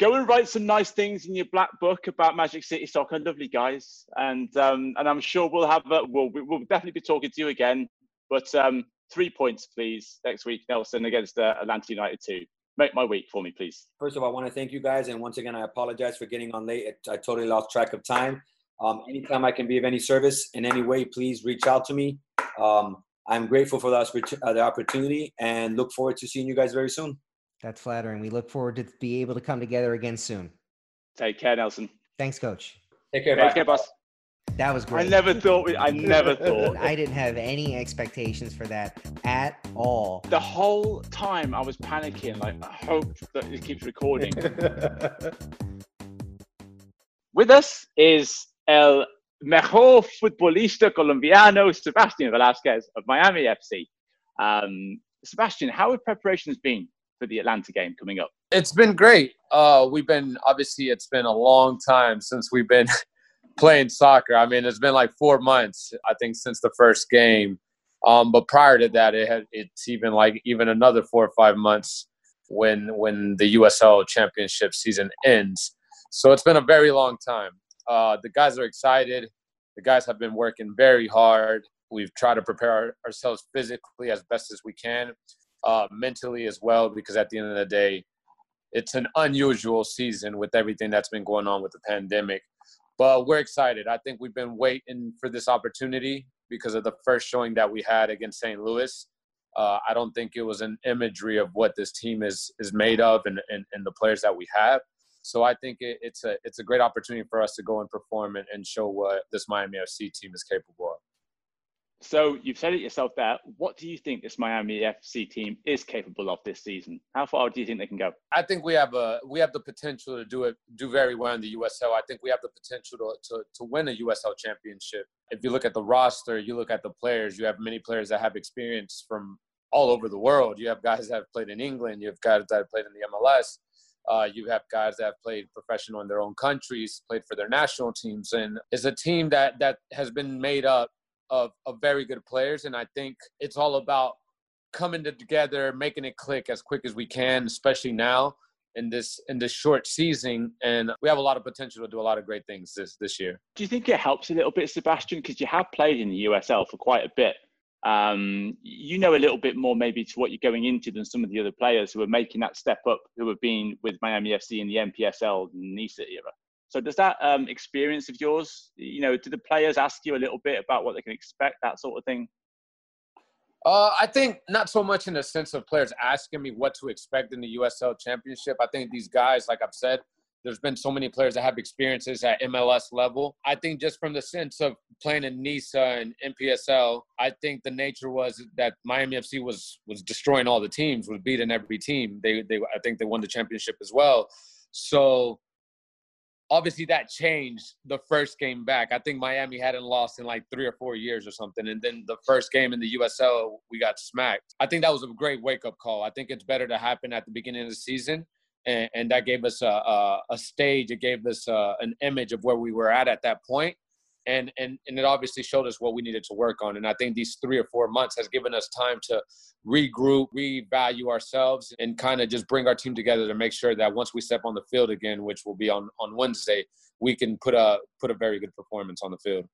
[SPEAKER 2] Go and write some nice things in your black book about Magic City Soccer, lovely guys, and um, and I'm sure we'll have uh, we'll we'll definitely be talking to you again. But um, three points, please, next week, Nelson against uh, Atlanta United two. Make my week for me, please.
[SPEAKER 3] First of all, I want to thank you guys, and once again, I apologize for getting on late. I totally lost track of time. Um, anytime I can be of any service in any way, please reach out to me. Um, I'm grateful for the, uh, the opportunity and look forward to seeing you guys very soon.
[SPEAKER 1] That's flattering. We look forward to be able to come together again soon.
[SPEAKER 2] Take care, Nelson.
[SPEAKER 1] Thanks, Coach.
[SPEAKER 3] Take care.
[SPEAKER 2] Take
[SPEAKER 3] bye.
[SPEAKER 2] care, boss.
[SPEAKER 1] That was great.
[SPEAKER 2] I never thought. We, I never thought.
[SPEAKER 1] I didn't have any expectations for that at all.
[SPEAKER 2] The whole time I was panicking, like I hope that it keeps recording. With us is El Mejor Futbolista Colombiano, Sebastian Velasquez of Miami FC. Um, Sebastian, how have preparations been for the Atlanta game coming up?
[SPEAKER 4] It's been great. Uh, we've been obviously it's been a long time since we've been playing soccer. I mean, it's been like four months, I think, since the first game. Um, but prior to that, it had it's even like even another four or five months when when the USL Championship season ends. So it's been a very long time. Uh, the guys are excited. The guys have been working very hard. We've tried to prepare our, ourselves physically as best as we can, uh, mentally as well, because at the end of the day, it's an unusual season with everything that's been going on with the pandemic. But we're excited. I think we've been waiting for this opportunity because of the first showing that we had against St. Louis. Uh, I don't think it was an imagery of what this team is is made of and, and, and the players that we have. So I think it, it's a it's a great opportunity for us to go and perform and, and show what this Miami FC team is capable of.
[SPEAKER 2] So you've said it yourself there. What do you think this Miami FC team is capable of this season? How far do you think they can go?
[SPEAKER 4] I think we have a we have the potential to do it do very well in the USL. I think we have the potential to, to to win a USL championship. If you look at the roster, you look at the players. You have many players that have experience from all over the world. You have guys that have played in England. You have guys that have played in the MLS. Uh, you have guys that have played professional in their own countries, played for their national teams, and is a team that that has been made up of, of very good players. And I think it's all about coming together, making it click as quick as we can, especially now in this in this short season. And we have a lot of potential to do a lot of great things this this year.
[SPEAKER 2] Do you think it helps a little bit, Sebastian? Because you have played in the USL for quite a bit. Um, you know a little bit more maybe to what you're going into than some of the other players who are making that step up, who have been with Miami FC in the and NISA era. So does that um, experience of yours, you know, do the players ask you a little bit about what they can expect, that sort of thing?
[SPEAKER 4] Uh, I think not so much in the sense of players asking me what to expect in the USL Championship. I think these guys, like I've said, there's been so many players that have experiences at MLS level. I think just from the sense of playing in NISA and NPSL, I think the nature was that Miami FC was was destroying all the teams, was beating every team. They they I think they won the championship as well. So obviously that changed the first game back. I think Miami hadn't lost in like three or four years or something. And then the first game in the USL, we got smacked. I think that was a great wake up call. I think it's better to happen at the beginning of the season. And, and that gave us a, a, a stage. It gave us a, an image of where we were at at that point. And and and it obviously showed us what we needed to work on. And I think these three or four months has given us time to regroup, revalue ourselves, and kind of just bring our team together to make sure that once we step on the field again, which will be on on Wednesday, we can put a put a very good performance on the field.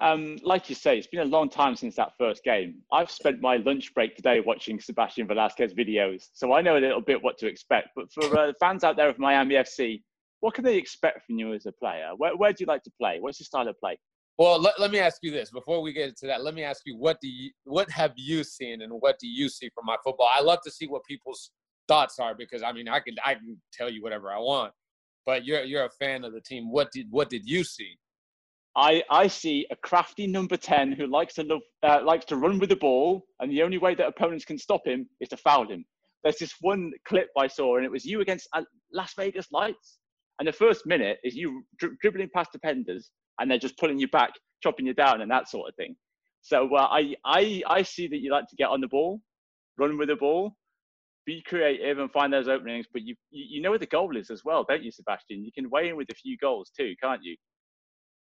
[SPEAKER 2] Um, like you say, it's been a long time since that first game. I've spent my lunch break today watching Sebastian Velasquez videos, so I know a little bit what to expect. But for uh, fans out there of Miami FC, what can they expect from you as a player? Where, where do you like to play? What's your style of play?
[SPEAKER 4] Well, let, let me ask you this before we get into that. Let me ask you what do you what have you seen and what do you see from my football? I love to see what people's thoughts are because I mean I can I can tell you whatever I want, but you're you're a fan of the team. What did what did you see?
[SPEAKER 2] I, I see a crafty number 10 who likes to love, uh, likes to run with the ball, and the only way that opponents can stop him is to foul him. There's this one clip I saw, and it was you against uh, Las Vegas Lights, and the first minute is you dri- dribbling past defenders and they're just pulling you back, chopping you down, and that sort of thing. So uh, I, I, I see that you like to get on the ball, run with the ball, be creative, and find those openings. But you, you know where the goal is as well, don't you, Sebastian? You can weigh in with a few goals too, can't you?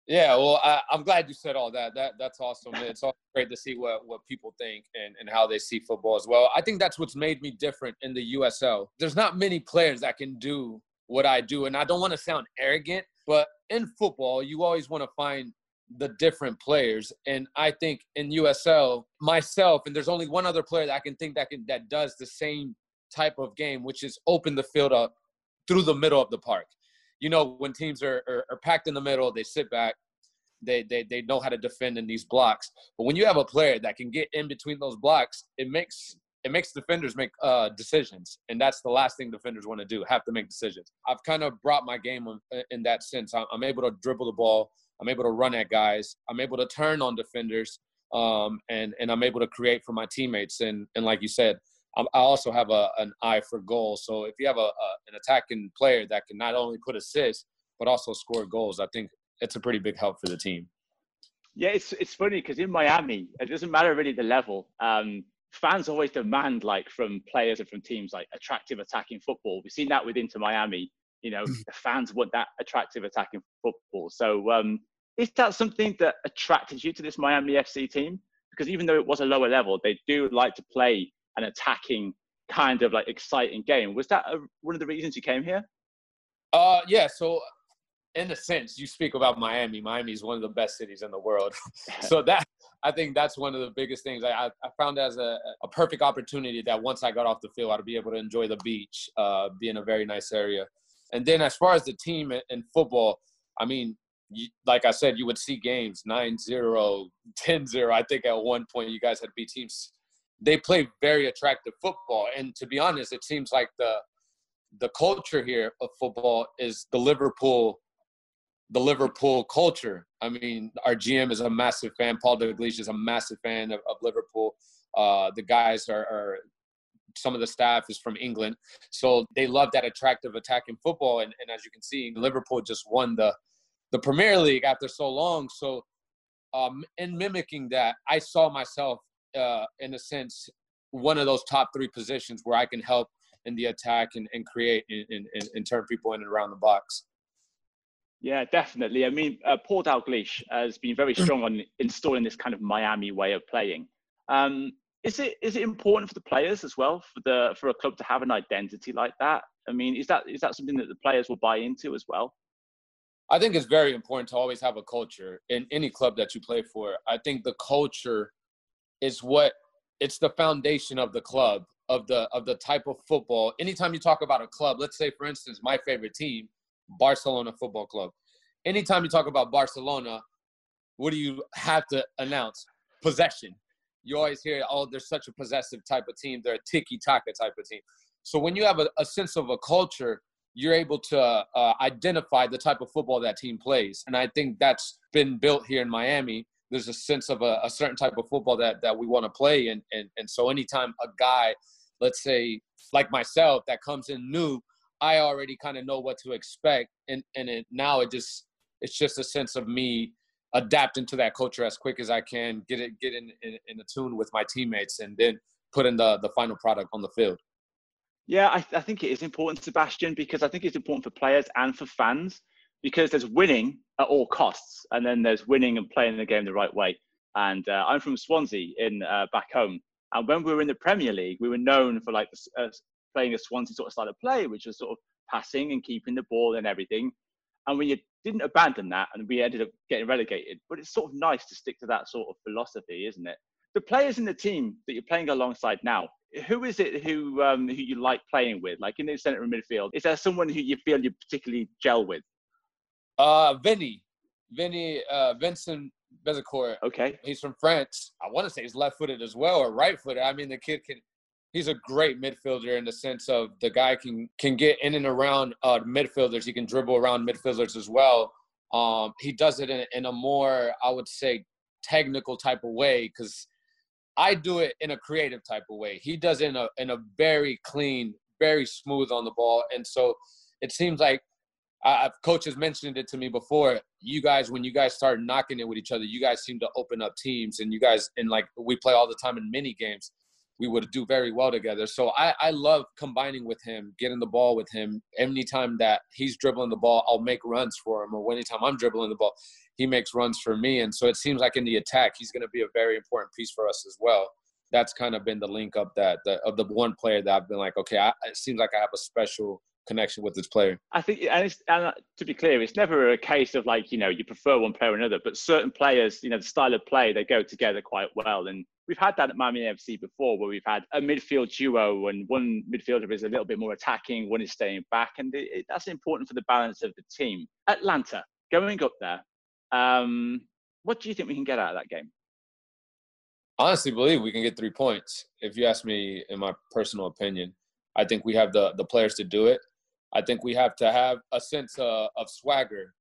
[SPEAKER 4] Yeah, well, I, am glad you said all that. That that's awesome. It's great to see what, what people think and, and how they see football as well. I think that's what's made me different in the USL. There's not many players that can do what I do. And I don't want to sound arrogant, but in football, you always want to find the different players. And I think in USL, myself, and there's only one other player that I can think that can that does the same type of game, which is open the field up through the middle of the park. You know, when teams are, are, are packed in the middle, they sit back, they, they they know how to defend in these blocks. But when you have a player that can get in between those blocks, it makes it makes defenders make uh, decisions, and that's the last thing defenders want to do: have to make decisions. I've kind of brought my game uh, in that sense. I'm able to dribble the ball. I'm able to run at guys. I'm able to turn on defenders, um, and and I'm able to create for my teammates. And and like you said, i also have a, an eye for goals. So if you have a, a an attacking player that can not only put assists but also score goals, I think it's a pretty big help for the team.
[SPEAKER 2] Yeah, it's it's funny because in Miami, it doesn't matter really the level. Um, fans always demand like from players and from teams like attractive attacking football. We've seen that with Inter Miami. You know, mm. the fans want that attractive attacking football. So um, is that something that attracted you to this Miami FC team? Because even though it was a lower level, they do like to play an attacking kind of like exciting game. Was that a, one of the reasons you came here?
[SPEAKER 4] Uh, yeah. So in a sense, you speak about Miami. Miami is one of the best cities in the world. so that I think that's one of the biggest things. I, I found as a, a perfect opportunity that once I got off the field, I'd be able to enjoy the beach, uh, be in a very nice area. And then as far as the team in football, I mean, you, like I said, you would see games 9 0, 10 0. I think at one point you guys had beat teams. They play very attractive football. And to be honest, it seems like the the culture here of football is the Liverpool the Liverpool culture. I mean, our GM is a massive fan. Paul Dalglish is a massive fan of, of Liverpool. Uh, the guys are, are, some of the staff is from England, so they love that attractive attacking football. And, and as you can see, Liverpool just won the the Premier League after so long. So, um, in mimicking that, I saw myself uh, in a sense one of those top three positions where I can help in the attack and, and create and, and, and turn people in and around the box.
[SPEAKER 2] Yeah, definitely. I mean, uh, Paul Dalglish has been very strong on installing this kind of Miami way of playing. Um, is it is it important for the players as well for the for a club to have an identity like that? I mean, is that is that something that the players will buy into as well?
[SPEAKER 4] I think it's very important to always have a culture in any club that you play for. I think the culture is what it's the foundation of the club of the of the type of football. Anytime you talk about a club, let's say for instance, my favorite team Barcelona Football Club. Anytime you talk about Barcelona, what do you have to announce? Possession. You always hear, oh, they're such a possessive type of team. They're a tiki taka type of team. So when you have a, a sense of a culture, you're able to uh, identify the type of football that team plays. And I think that's been built here in Miami. There's a sense of a, a certain type of football that, that we want to play. And, and, and so anytime a guy, let's say like myself, that comes in new, I already kind of know what to expect, and and it, now it just it's just a sense of me adapting to that culture as quick as I can, get it get in in, in tune with my teammates, and then put in the the final product on the field.
[SPEAKER 2] Yeah, I, I think it is important, Sebastian, because I think it's important for players and for fans because there's winning at all costs, and then there's winning and playing the game the right way. And uh, I'm from Swansea in uh, back home, and when we were in the Premier League, we were known for like uh, playing a Swansea sort of style of play, which was sort of passing and keeping the ball and everything. And we didn't abandon that, and we ended up getting relegated. But it's sort of nice to stick to that sort of philosophy, isn't it? The players in the team that you're playing alongside now, who is it who um, who you like playing with? Like in the centre midfield, is there someone who you feel you particularly gel with?
[SPEAKER 4] Uh, Vinny, Vinny, uh, Vincent Bezecourt.
[SPEAKER 2] Okay.
[SPEAKER 4] He's from France. I want to say he's left-footed as well or right-footed. I mean, the kid can. He's a great midfielder in the sense of the guy can can get in and around uh, midfielders. He can dribble around midfielders as well. Um, he does it in, in a more, I would say, technical type of way because I do it in a creative type of way. He does it in a in a very clean, very smooth on the ball, and so it seems like uh, coaches mentioned it to me before. You guys, when you guys start knocking it with each other, you guys seem to open up teams, and you guys, and like we play all the time in mini games, we would do very well together. So I, I love combining with him, getting the ball with him. Anytime that he's dribbling the ball, I'll make runs for him, or anytime I'm dribbling the ball, he makes runs for me. And so it seems like in the attack, he's going to be a very important piece for us as well. That's kind of been the link up that the, of the one player that I've been like, okay, I, it seems like I have a special connection with this player.
[SPEAKER 2] I think, and, and uh, to be clear, it's never a case of like you know you prefer one player or another, but certain players, you know, the style of play they go together quite well, and we've had that at Miami FC before, where we've had a midfield duo, and one midfielder is a little bit more attacking, one is staying back, and it, it, that's important for the balance of the team. Atlanta going up there, um, what do you think we can get out of that game?
[SPEAKER 4] Honestly, believe we can get three points. If you ask me, in my personal opinion, I think we have the the players to do it. I think we have to have a sense of, of swagger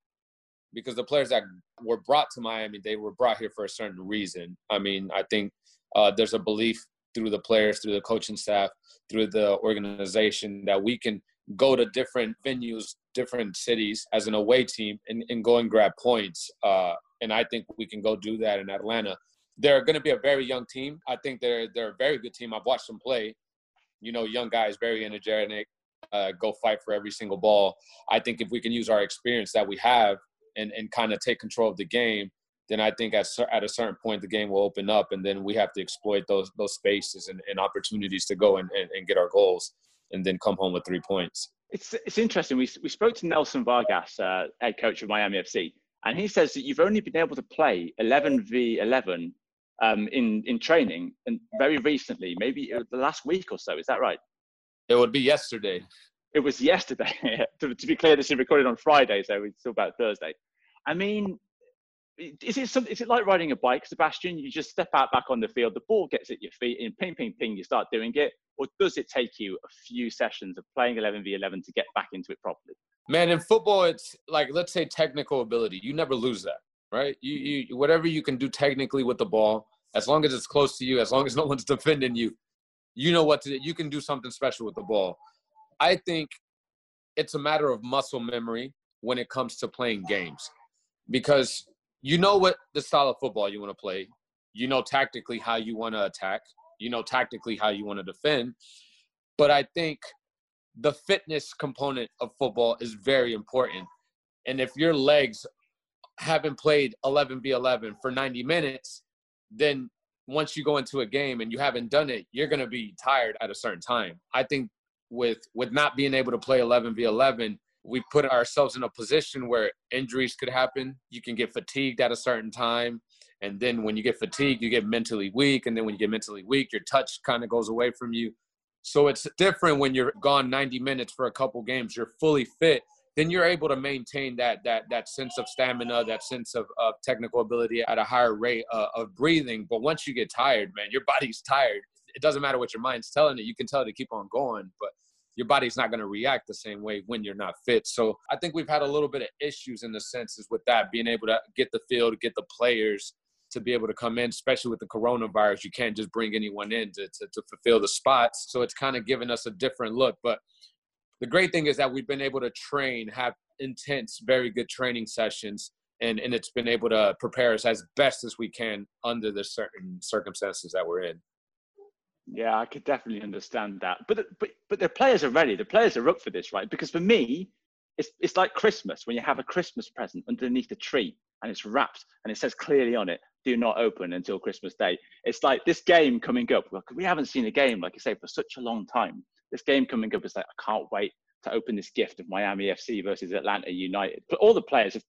[SPEAKER 4] because the players that were brought to Miami, they were brought here for a certain reason. I mean, I think uh, there's a belief through the players, through the coaching staff, through the organization that we can go to different venues, different cities as an away team and, and go and grab points. Uh, and I think we can go do that in Atlanta. They're going to be a very young team. I think they're they're a very good team. I've watched them play. You know, young guys, very energetic, uh, go fight for every single ball. I think if we can use our experience that we have and, and kind of take control of the game, then I think at, at a certain point the game will open up, and then we have to exploit those those spaces and, and opportunities to go and, and, and, get our goals, and then come home with three points.
[SPEAKER 2] It's it's interesting. We we spoke to Nelson Vargas, uh, head coach of Miami FC, and he says that you've only been able to play 11 v 11 um, in in training, and very recently, maybe the last week or so. Is that right?
[SPEAKER 4] It would be yesterday.
[SPEAKER 2] It was yesterday. to, to, be clear, this is recorded on Friday, so it's still about Thursday. I mean, is it some, is it like riding a bike, Sebastian? You just step out back on the field, the ball gets at your feet, and ping, ping, ping, you start doing it, or does it take you a few sessions of playing 11 v 11 to get back into it properly?
[SPEAKER 4] Man, in football, it's like let's say technical ability. You never lose that, right? You, you whatever you can do technically with the ball, as long as it's close to you, as long as no one's defending you, you know what to do. You can do something special with the ball. I think it's a matter of muscle memory when it comes to playing games because you know what the style of football you want to play. You know tactically how you want to attack. You know tactically how you want to defend. But I think the fitness component of football is very important. And if your legs haven't played 11 v 11 for 90 minutes, then once you go into a game and you haven't done it, you're going to be tired at a certain time. I think with with not being able to play 11 v 11, we put ourselves in a position where injuries could happen. You can get fatigued at a certain time, and then when you get fatigued, you get mentally weak, and then when you get mentally weak, your touch kind of goes away from you. So it's different when you're gone 90 minutes for a couple games. You're fully fit then you're able to maintain that that that sense of stamina, that sense of, of technical ability at a higher rate uh, of breathing. But once you get tired, man, your body's tired. It doesn't matter what your mind's telling it. You can tell it to keep on going, but your body's not going to react the same way when you're not fit. So I think we've had a little bit of issues in the senses with that, being able to get the field, get the players to be able to come in, especially with the coronavirus. You can't just bring anyone in to, to, to fulfill the spots. So it's kind of given us a different look. But the great thing is that we've been able to train, have intense, very good training sessions, and, and it's been able to prepare us as best as we can under the certain circumstances that we're in.
[SPEAKER 2] Yeah, I could definitely understand that. But but but the players are ready. The players are up for this, right? Because for me, it's it's like Christmas when you have a Christmas present underneath the tree and it's wrapped and it says clearly on it, "Do not open until Christmas Day." It's like this game coming up. We haven't seen a game like I say for such a long time. This game coming up is like I can't wait to open this gift of Miami FC versus Atlanta United. But all the players have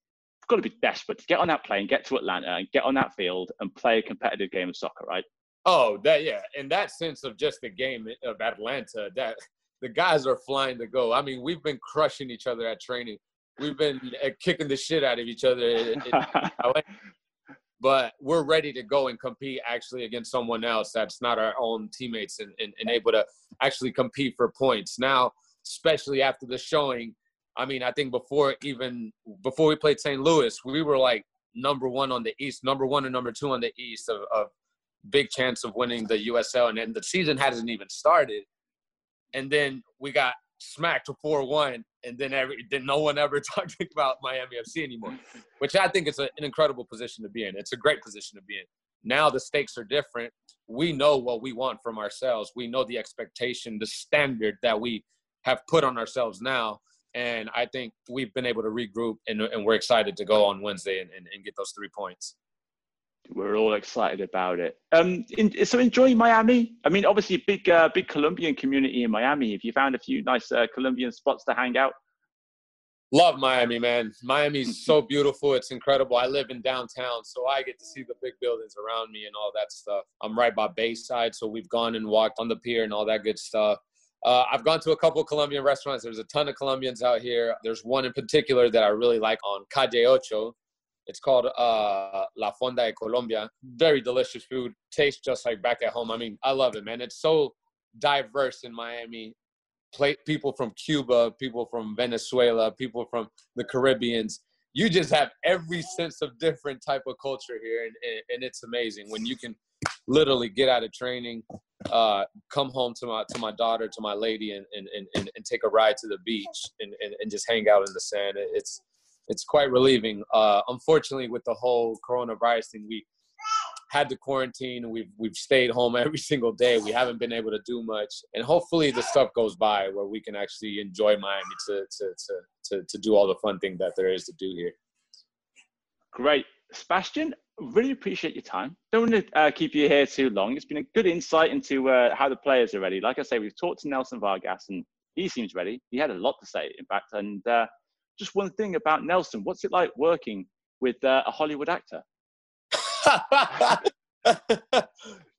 [SPEAKER 2] got to be desperate to get on that plane, get to Atlanta, and get on that field and play a competitive game of soccer, right?
[SPEAKER 4] Oh, that yeah. In that sense of just the game of Atlanta, that the guys are flying to go. I mean, we've been crushing each other at training. We've been uh, kicking the shit out of each other. but we're ready to go and compete actually against someone else that's not our own teammates and, and, and able to actually compete for points. Now, especially after the showing, I mean, I think before even before we played St. Louis, we were like number one on the East, number one and number two on the East of, of big chance of winning the USL. And then the season hasn't even started and then we got smacked to four one, and then every then no one ever talked about Miami FC anymore, which I think is a, an incredible position to be in. It's a great position to be in. Now the stakes are different. We know what we want from ourselves. We know the expectation, the standard that we have put on ourselves now. And I think we've been able to regroup, and, and we're excited to go on Wednesday and, and, and get those three points
[SPEAKER 2] we're all excited about it. Um, in, so enjoying Miami. I mean, obviously big, uh, big Colombian community in Miami. Have you found a few nice uh, Colombian spots to hang out?
[SPEAKER 4] Love Miami, man. Miami's so beautiful. It's incredible. I live in downtown, so I get to see the big buildings around me and all that stuff. I'm right by Bayside, so we've gone and walked on the pier and all that good stuff. Uh, I've gone to a couple of Colombian restaurants. There's a ton of Colombians out here. There's one in particular that I really like on Calle Ocho. It's called uh, La Fonda de Colombia. Very delicious food. Tastes just like back at home. I mean, I love it, man. It's so diverse in Miami. Play, people from Cuba, people from Venezuela, people from the Caribbeans. You just have every sense of different type of culture here, and, and it's amazing when you can literally get out of training, uh, come home to my to my daughter, to my lady, and and, and, and take a ride to the beach and, and, and just hang out in the sand. It's it's quite relieving. Uh, unfortunately, with the whole coronavirus thing, we had to quarantine we've we've stayed home every single day. We haven't been able to do much, and hopefully the stuff goes by where we can actually enjoy Miami to to to to, to do all the fun thing that there is to do here.
[SPEAKER 2] Great, Sebastian. Really appreciate your time. Don't want to uh, keep you here too long. It's been a good insight into uh, how the players are ready. Like I say, we've talked to Nelson Vargas, and he seems ready. He had a lot to say, in fact, and uh, just one thing about Nelson. What's it like working with uh, a Hollywood actor?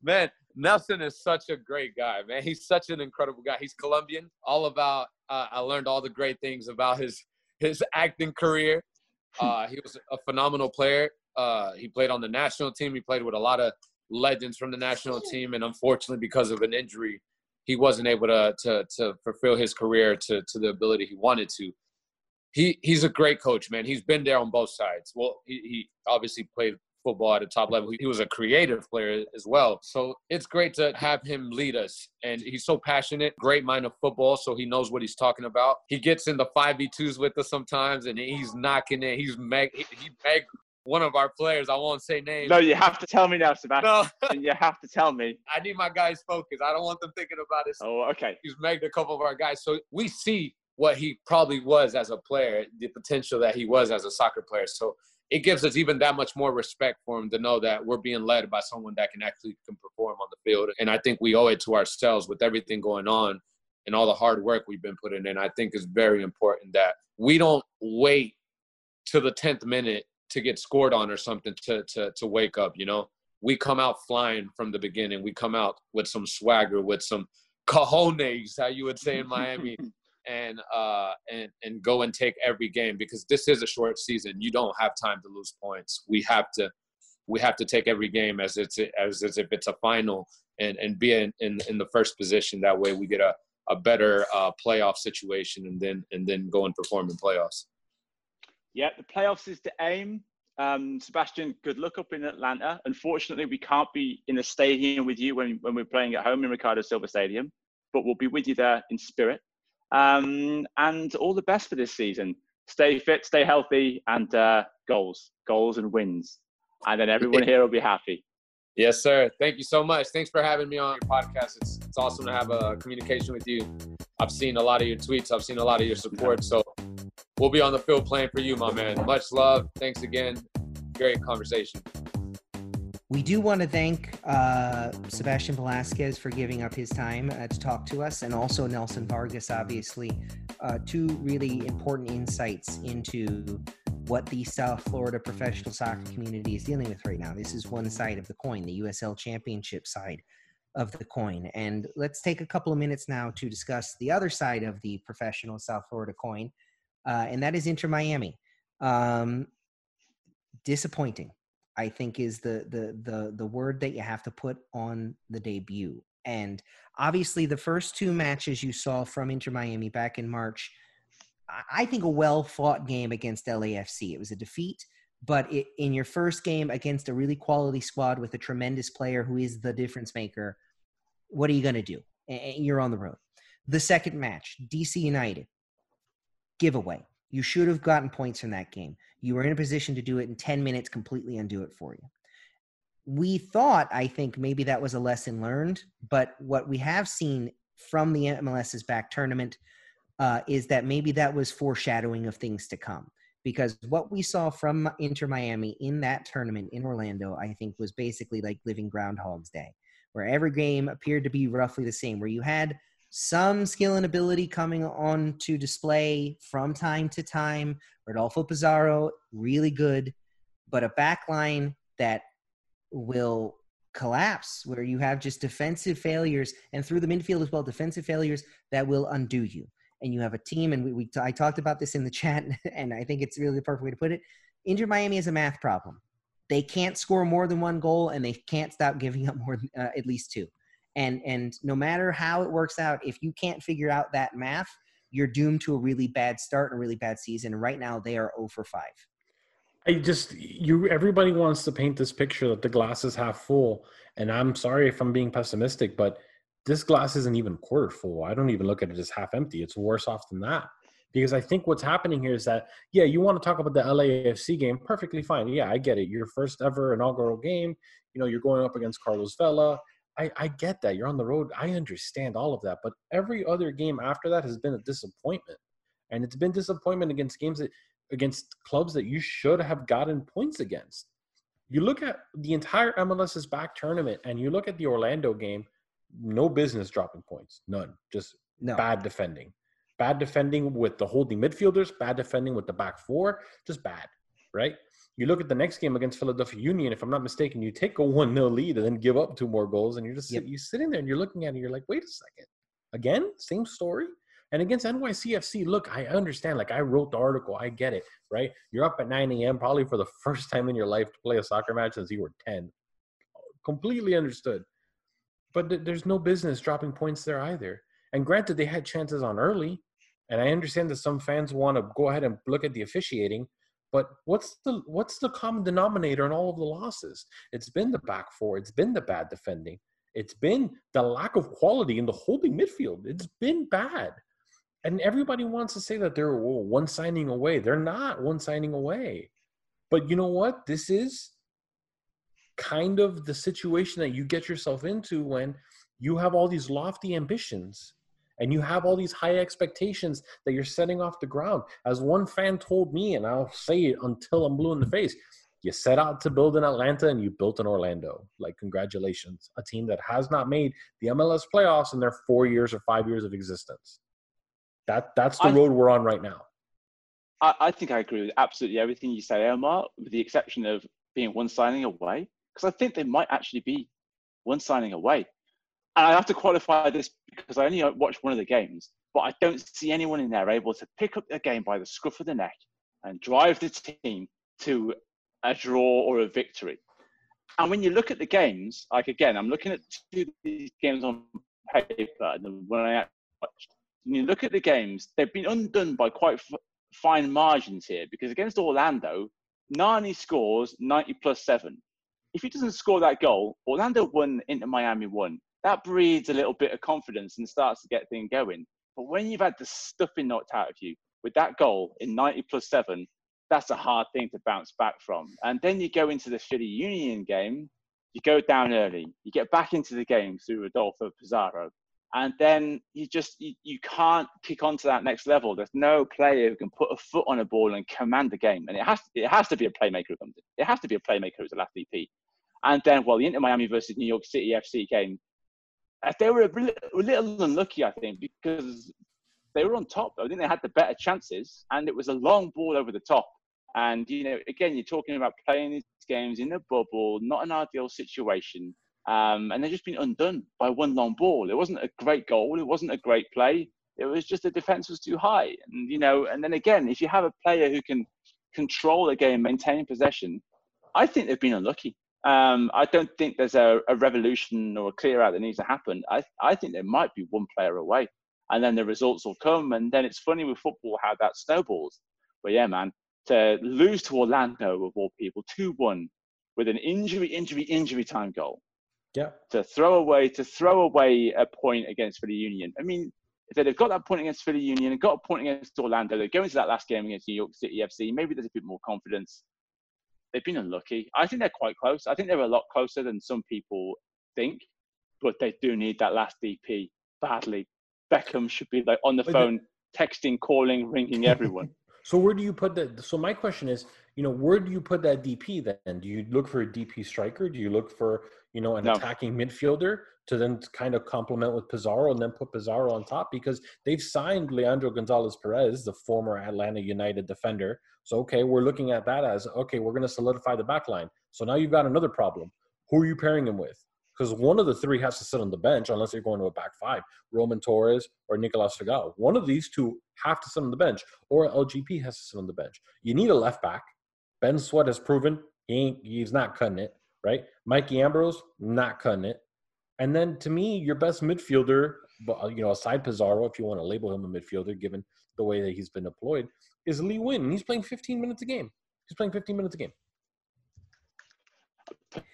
[SPEAKER 4] man, Nelson is such a great guy, man. He's such an incredible guy. He's Colombian. All about, uh, I learned all the great things about his his acting career. Uh, he was a phenomenal player. Uh, he played on the national team. He played with a lot of legends from the national team, and unfortunately, because of an injury, he wasn't able to to, to fulfill his career to to the ability he wanted to he he's a great coach, man. He's been there on both sides. Well, he, he obviously played football at a top level. He was a creative player as well. So it's great to have him lead us. And he's so passionate, great mind of football, so he knows what he's talking about. He gets in the 5v2s with us sometimes and he's knocking it. He's meg he, he meg one of our players. I won't say names.
[SPEAKER 2] No, you have to tell me now, Sebastian. No. you have to tell me.
[SPEAKER 4] I need my guys focused. I don't want them thinking about it.
[SPEAKER 2] Oh, okay.
[SPEAKER 4] He's megged a couple of our guys. So we see what he probably was as a player, the potential that he was as a soccer player. So it gives us even that much more respect for him to know that we're being led by someone that can actually can perform on the field. And I think we owe it to ourselves with everything going on and all the hard work we've been putting in. I think it's very important that we don't wait to the 10th minute to get scored on or something to, to, to wake up, you know? We come out flying from the beginning. We come out with some swagger, with some cojones, how you would say in Miami, and uh, and and go and take every game because this is a short season. You don't have time to lose points. We have to we have to take every game as it's as, as if it's a final and and be in, in, in the first position. That way we get a a better uh, playoff situation and then and then go and perform in playoffs.
[SPEAKER 2] Yeah, the playoffs is the aim. Um, Sebastian, good luck up in Atlanta. Unfortunately, we can't be in the stadium with you when, when we're playing at home in Riccardo Silva Stadium, but we'll be with you there in spirit. Um, and all the best for this season. Stay fit, stay healthy, and uh, goals, goals and wins. And then everyone here will be happy.
[SPEAKER 4] Yes, sir. Thank you so much. Thanks for having me on your podcast. It's, it's awesome to have a communication with you. I've seen a lot of your tweets. I've seen a lot of your support. So we'll be on the field playing for you, my man. Much love. Thanks again. Great conversation.
[SPEAKER 1] We do want to thank uh, Sebastian Velasquez for giving up his time uh, to talk to us, and also Nelson Vargas, obviously. Uh, two really important insights into what the South Florida professional soccer community is dealing with right now. This is one side of the coin, the USL Championship side of the coin. And let's take a couple of minutes now to discuss the other side of the professional South Florida coin, uh, and that is Inter Miami. Um, disappointing I think is the the the the word that you have to put on the debut. And obviously, the first two matches you saw from Inter Miami back in March, I think a well fought game against LAFC. It was a defeat, but it, in your first game against a really quality squad with a tremendous player who is the difference maker, what are you going to do? And you're on the road. The second match, DC United, giveaway. You should have gotten points from that game. You were in a position to do it in 10 minutes, completely undo it for you. We thought, I think, maybe that was a lesson learned, but what we have seen from the MLS is Back tournament uh, is that maybe that was foreshadowing of things to come. Because what we saw from Inter Miami in that tournament in Orlando, I think, was basically like living Groundhog's Day, where every game appeared to be roughly the same, where you had some skill and ability coming on to display from time to time. Rodolfo Pizarro, really good, but a backline that will collapse where you have just defensive failures and through the midfield as well, defensive failures that will undo you. And you have a team, and we, we I talked about this in the chat, and I think it's really the perfect way to put it. Inter Miami is a math problem. They can't score more than one goal, and they can't stop giving up more than uh, at least two and and no matter how it works out if you can't figure out that math you're doomed to a really bad start and a really bad season right now they are 0 for 5
[SPEAKER 5] i just you everybody wants to paint this picture that the glass is half full and i'm sorry if i'm being pessimistic but this glass isn't even quarter full i don't even look at it as half empty it's worse off than that because I think what's happening here is that yeah, you want to talk about the LAFC game, perfectly fine. Yeah, I get it. Your first ever inaugural game. You know, you're going up against Carlos Vela. I, I get that. You're on the road. I understand all of that. But every other game after that has been a disappointment. And it's been disappointment against games that against clubs that you should have gotten points against. You look at the entire MLS is Back tournament and you look at the Orlando game, no business dropping points. None. Just no. bad defending. Bad defending with the holding midfielders, bad defending with the back four, just bad, right? You look at the next game against Philadelphia Union, if I'm not mistaken, you take a 1 0 lead and then give up two more goals, and you're just yep. you're sitting there and you're looking at it, you're like, wait a second. Again, same story. And against NYCFC, look, I understand. Like I wrote the article, I get it, right? You're up at 9 a.m. probably for the first time in your life to play a soccer match since you were 10. Completely understood. But th- there's no business dropping points there either. And granted, they had chances on early, and I understand that some fans want to go ahead and look at the officiating. But what's the what's the common denominator in all of the losses? It's been the back four. It's been the bad defending. It's been the lack of quality in the holding midfield. It's been bad. And everybody wants to say that they're one signing away. They're not one signing away. But you know what? This is kind of the situation that you get yourself into when you have all these lofty ambitions and you have all these high expectations that you're setting off the ground. As one fan told me, and I'll say it until I'm blue in the face, you set out to build in Atlanta and you built in Orlando. Like, congratulations, a team that has not made the MLS playoffs in their four years or five years of existence. That that's the I, road we're on right now.
[SPEAKER 2] I, I think I agree with absolutely everything you say, Omar, with the exception of being one signing away, because I think they might actually be one signing away. And I have to qualify this because I only watched one of the games, but I don't see anyone in there able to pick up the game by the scruff of the neck and drive the team to a draw or a victory. And when you look at the games, like again, I'm looking at two of these games on paper, and when I watched, when you look at the games, they've been undone by quite f- fine margins here because against Orlando, Nani scores 90 plus seven. If he doesn't score that goal, Orlando won, Inter Miami won that breeds a little bit of confidence and starts to get things going. But when you've had the stuffing knocked out of you with that goal in 90 plus seven, that's a hard thing to bounce back from. And then you go into the Philly Union game, you go down early, you get back into the game through Rodolfo Pizarro, and then you just you, you can't kick on to that next level. There's no player who can put a foot on a ball and command the game, and it has it has to be a playmaker who. It has to be a playmaker who's the last DP. And then, well, the Inter Miami versus New York City FC game, they were a little unlucky, I think, because they were on top. I think they had the better chances, and it was a long ball over the top. And you know, again, you're talking about playing these games in a bubble, not an ideal situation. Um, and they've just been undone by one long ball. It wasn't a great goal. It wasn't a great play. It was just the defense was too high. And you know, and then again, if you have a player who can control a game, maintain possession, I think they've been unlucky. Um, I don't think there's a, a, revolution or a clear out that needs to happen. I, I think there might be one player away, and then the results will come. And then it's funny with football how that snowballs. But yeah, man, to lose to Orlando of all people, two one, with an injury, injury, injury time goal
[SPEAKER 5] yeah.
[SPEAKER 2] To throw away to throw away a point against Philly Union. I mean, if they've got that point against Philly Union and got a point against Orlando, they go into that last game against New York City FC. Maybe there's a bit more confidence. They've been unlucky. I think they're quite close. I think they're a lot closer than some people think, but they do need that last DP badly. Beckham should be like on the phone, texting, calling, ringing everyone.
[SPEAKER 5] So where do you put that? So my question is, you know, where do you put that DP then? Do you look for a DP striker? Do you look for, you know, an no. attacking midfielder to then kind of complement with Pizarro and then put Pizarro on top? Because they've signed Leandro Gonzalez Pirez, the former Atlanta United defender. So okay, we're looking at that as okay, we're going to solidify the back line. So now you've got another problem. Who are you pairing him with? Because one of the three has to sit on the bench unless you're going to a back five, Roman Torres or Nicolas Figal. One of these two have to sit on the bench, or LGP has to sit on the bench. You need a left back. Ben Sweat has proven he ain't, he's not cutting it, right? Mikey Ambrose, not cutting it. And then to me, your best midfielder, uh, you know, aside Pizarro, if you want to label him a midfielder, given the way that he's been deployed, is Lee Nguyen. He's playing 15 minutes a game. He's playing 15 minutes a game.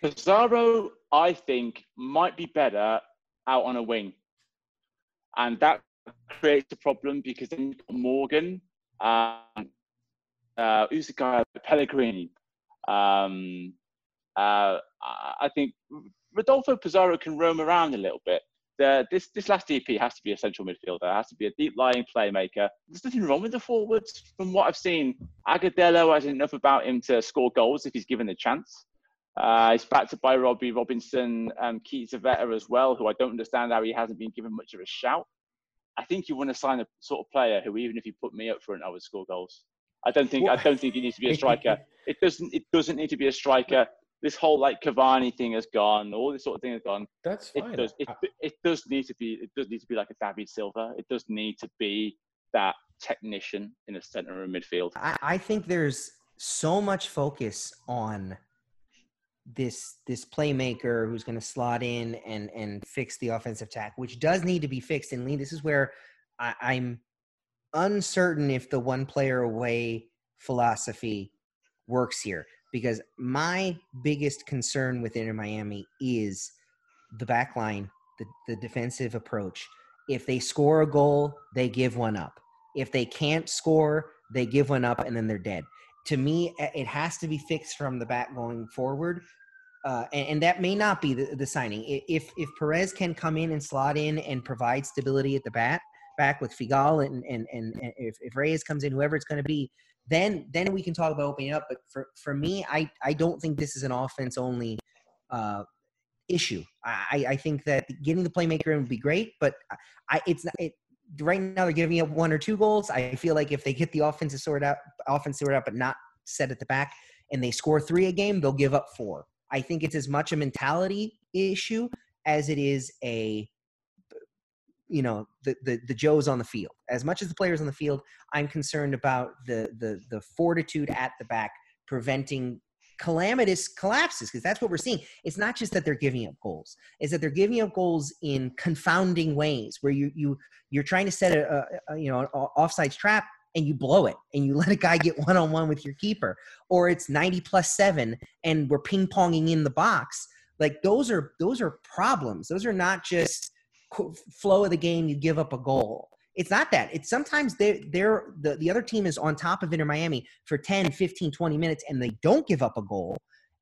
[SPEAKER 2] Pizarro, I think, might be better out on a wing. And that creates a problem because then you've got Morgan, um, uh, who's the guy, Pellegrini. Um, uh, I think Rodolfo Pizarro can roam around a little bit. The, this this last DP has to be a central midfielder. It has to be a deep lying playmaker. There's nothing wrong with the forwards. From what I've seen, Agudelo has enough about him to score goals if he's given the chance. Uh, he's backed by Robbie Robinson, um, Keith Zavetta as well, who I don't understand how he hasn't been given much of a shout. I think you want to sign a sort of player who, even if you put me up front, I would score goals. I don't think I don't think he needs to be a striker. It doesn't it doesn't need to be a striker. This whole like Cavani thing has gone. All this sort of thing has gone.
[SPEAKER 5] That's fine.
[SPEAKER 2] It does. It, it does need to be. It does need to be like a David Silva. It does need to be that technician in the center of midfield.
[SPEAKER 1] I, I think there's so much focus on this this playmaker who's going to slot in and and fix the offensive attack, which does need to be fixed. And Lee, this is where I, I'm uncertain if the one player away philosophy works here because my biggest concern with Inter Miami is the back line, the, the defensive approach. If they score a goal, they give one up. If they can't score, they give one up and then they're dead to me, it has to be fixed from the back going forward. Uh, and, and, that may not be the, the, signing. If if Pirez can come in and slot in and provide stability at the bat back with Figal and and, and, and if, if Reyes comes in, whoever it's going to be, then then we can talk about opening up. But for, for me, I, I don't think this is an offense only uh, issue. I, I think that getting the playmaker in would be great, but I it's not, it, right now they're giving up one or two goals. I feel like if they get the offensive sorted out, offense sorted out, but not set at the back, and they score three a game, they'll give up four. I think it's as much a mentality issue as it is a you know the, the the joes on the field as much as the players on the field i'm concerned about the the the fortitude at the back preventing calamitous collapses because that's what we're seeing. It's not just that they're giving up goals; it's that they're giving up goals in confounding ways where you you you're trying to set a, a you know an offsides trap and you blow it and you let a guy get one on one with your keeper, or it's ninety plus seven and we're ping ponging in the box. Like those are those are problems. Those are not just flow of the game. You give up a goal it's not that. It's sometimes they're, they're the, the other team is on top of Inter Miami for 10, 15, 20 minutes and they don't give up a goal.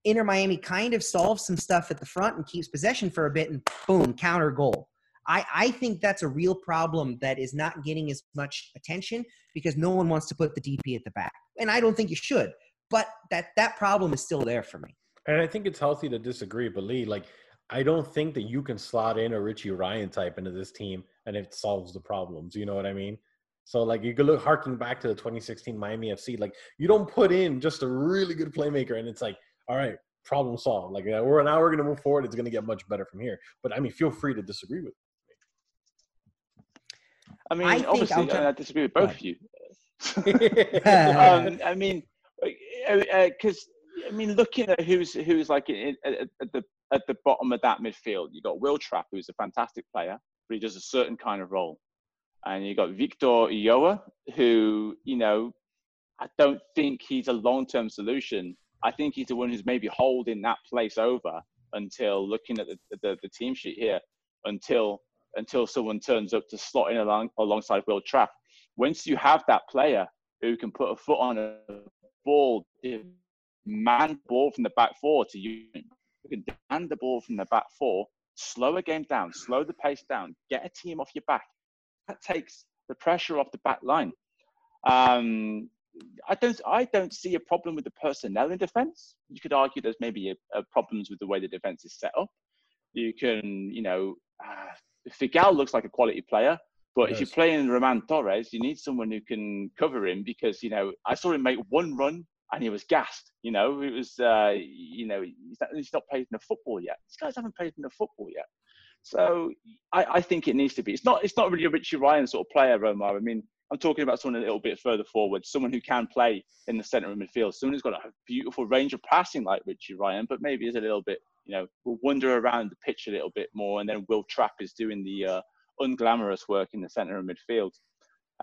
[SPEAKER 1] Inter Miami kind of solves some stuff at the front and keeps possession for a bit and boom, counter goal. I, I think that's a real problem that is not getting as much attention because no one wants to put the DP at the back. And I don't think you should, but that that problem is still there for me.
[SPEAKER 5] And I think it's healthy to disagree, but Lee, like I don't think that you can slot in a Richie Ryan type into this team and it solves the problems. You know what I mean? So like you could look harking back to the 2016 Miami FC, like you don't put in just a really good playmaker and it's like, all right, problem solved. Like uh, we're now we're gonna move forward. It's gonna get much better from here. But I mean, feel free to disagree with.
[SPEAKER 2] Me. I mean, I obviously, I, I disagree with both of you.
[SPEAKER 1] um,
[SPEAKER 2] I mean, because uh, uh, I mean, looking at who's who's like at, at the at the bottom of that midfield, you got Will Trapp, who's a fantastic player, but he does a certain kind of role, and you got Victor Ulloa, who you know, I don't think he's a long-term solution. I think he's the one who's maybe holding that place over until looking at the, the, the team sheet here, until until someone turns up to slot in along alongside Will Trapp. Once you have that player who can put a foot on a ball, man ball from the back four to you, who can demand the ball from the back four, slow a game down, slow the pace down, get a team off your back. That takes the pressure off the back line. Um, I don't, I don't see a problem with the personnel in defence. You could argue there's maybe a, a problems with the way the defence is set up. You can, you know, uh, Figal looks like a quality player, but yes. if you're playing Roman Torres, you need someone who can cover him because, you know, I saw him make one run and he was gassed. You know, it was, uh, you know, he's not, he's not played in a football yet. These guys haven't played in a football yet. So I, I, think it needs to be. It's not. It's not really a Richie Ryan sort of player, Omar. I mean, I'm talking about someone a little bit further forward, someone who can play in the centre of midfield, someone who's got a beautiful range of passing like Richie Ryan, but maybe is a little bit, you know, will wander around the pitch a little bit more, and then Will Trapp is doing the uh, unglamorous work in the centre of midfield.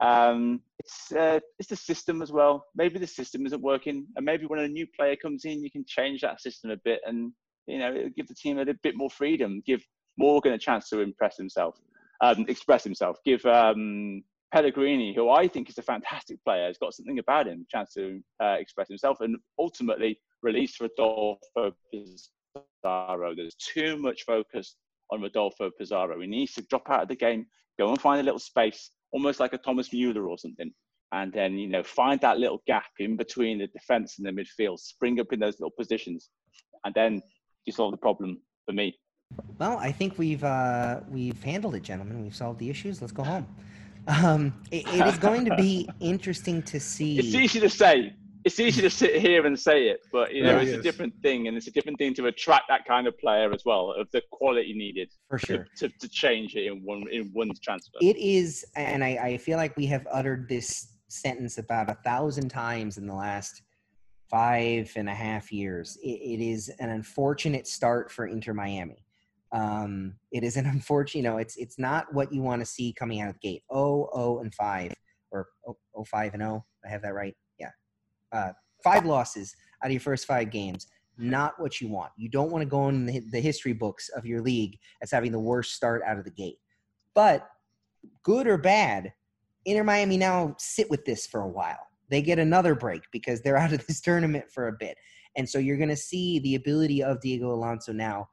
[SPEAKER 2] Um, it's uh, it's the system as well. Maybe the system isn't working, and maybe when a new player comes in, you can change that system a bit, and you know, give the team a bit more freedom, give Morgan a chance to impress himself, um, express himself, give um, Pellegrini, who I think is a fantastic player, has got something about him, chance to uh, express himself, and ultimately release Rodolfo Pizarro. There's too much focus on Rodolfo Pizarro. He needs to drop out of the game, go and find a little space, almost like a Thomas Mueller or something. And then, you know, find that little gap in between the defense and the midfield, spring up in those little positions. And then you solve the problem for me.
[SPEAKER 1] Well, I think we've uh, we've handled it, gentlemen. We've solved the issues. Let's go home. Um, it, it is going to be interesting to see.
[SPEAKER 2] It's easy to say, it's easy to sit here and say it, but you know, yeah, it's it a different thing, and it's a different thing to attract that kind of player as well, of the quality needed
[SPEAKER 1] for sure
[SPEAKER 2] to, to, to change it in one in one transfer.
[SPEAKER 1] It is, and I, I feel like we have uttered this sentence about a thousand times in the last five and a half years. it, it is an unfortunate start for Inter Miami. Um, it is an unfortunate, you know, it's it's not what you want to see coming out of the gate. Oh, oh, and five, or oh, oh five and oh. I have that right uh, five losses out of your first five games. Not what you want. You don't want to go in the, history books of your league as having the worst start out of the gate. But good or bad, Inter Miami now sit with this for a while. They get another break because they're out of this tournament for a bit. And so you're going to see the ability of Diego Alonso now.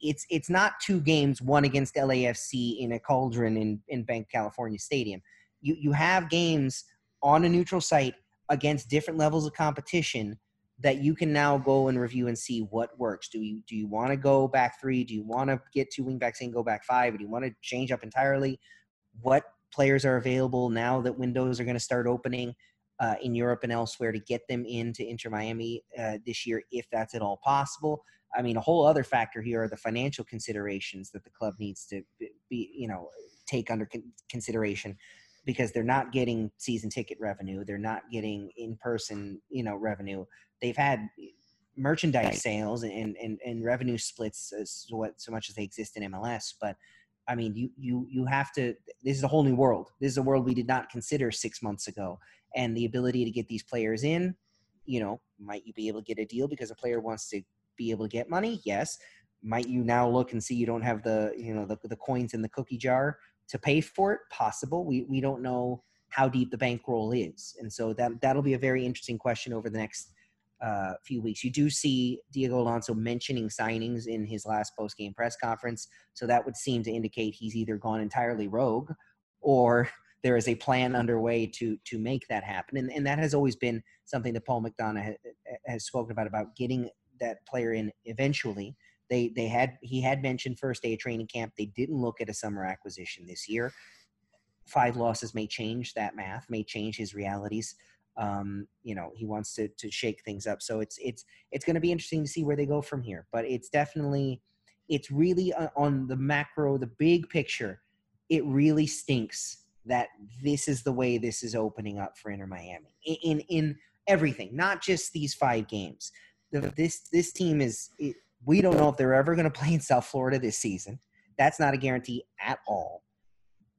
[SPEAKER 1] It's it's not two games, one against LAFC in a cauldron in, in Banc California Stadium. You you have games on a neutral site against different levels of competition that you can now go and review and see what works. Do you do you want to go back three? Do you want to get two wing backs and go back five? Do you want to change up entirely? What players are available now that windows are going to start opening uh, in Europe and elsewhere to get them into Inter Miami uh, this year, if that's at all possible? I mean, a whole other factor here are the financial considerations that the club needs to be, you know, take under consideration because they're not getting season ticket revenue they're not getting in-person you know revenue. They've had eh, merchandise sales and, and, and revenue splits as what so much as they exist in MLS but I mean you you you have to this is a whole new world. This is a world we did not consider 6 months ago and the ability to get these players in you know might you be able to get a deal because a player wants to be able to get money? Yes. Might you now look and see you don't have the you know the, the coins in the cookie jar to pay for it possible we, we don't know how deep the bankroll is and so that that'll be a very interesting question over the next uh, few weeks. You do see Diego Alonso mentioning signings in his last post game press conference, so that would seem to indicate he's either gone entirely rogue or there is a plan underway to to make that happen. And, and that has always been something that Paul McDonough has, has spoken about about getting that player in eventually. They they had he had mentioned first day of training camp. They didn't look at a summer acquisition this year. Five losses may change that math, may change his realities. Um, you know, he wants to to shake things up. So it's it's it's going to be interesting to see where they go from here. But it's definitely it's really uh, on the macro, the big picture. It really stinks that this is the way this is opening up for Inter Miami in in, in everything, not just these five games. The, this this team is it, we don't know if they're ever going to play in South Florida this season. That's not a guarantee at all.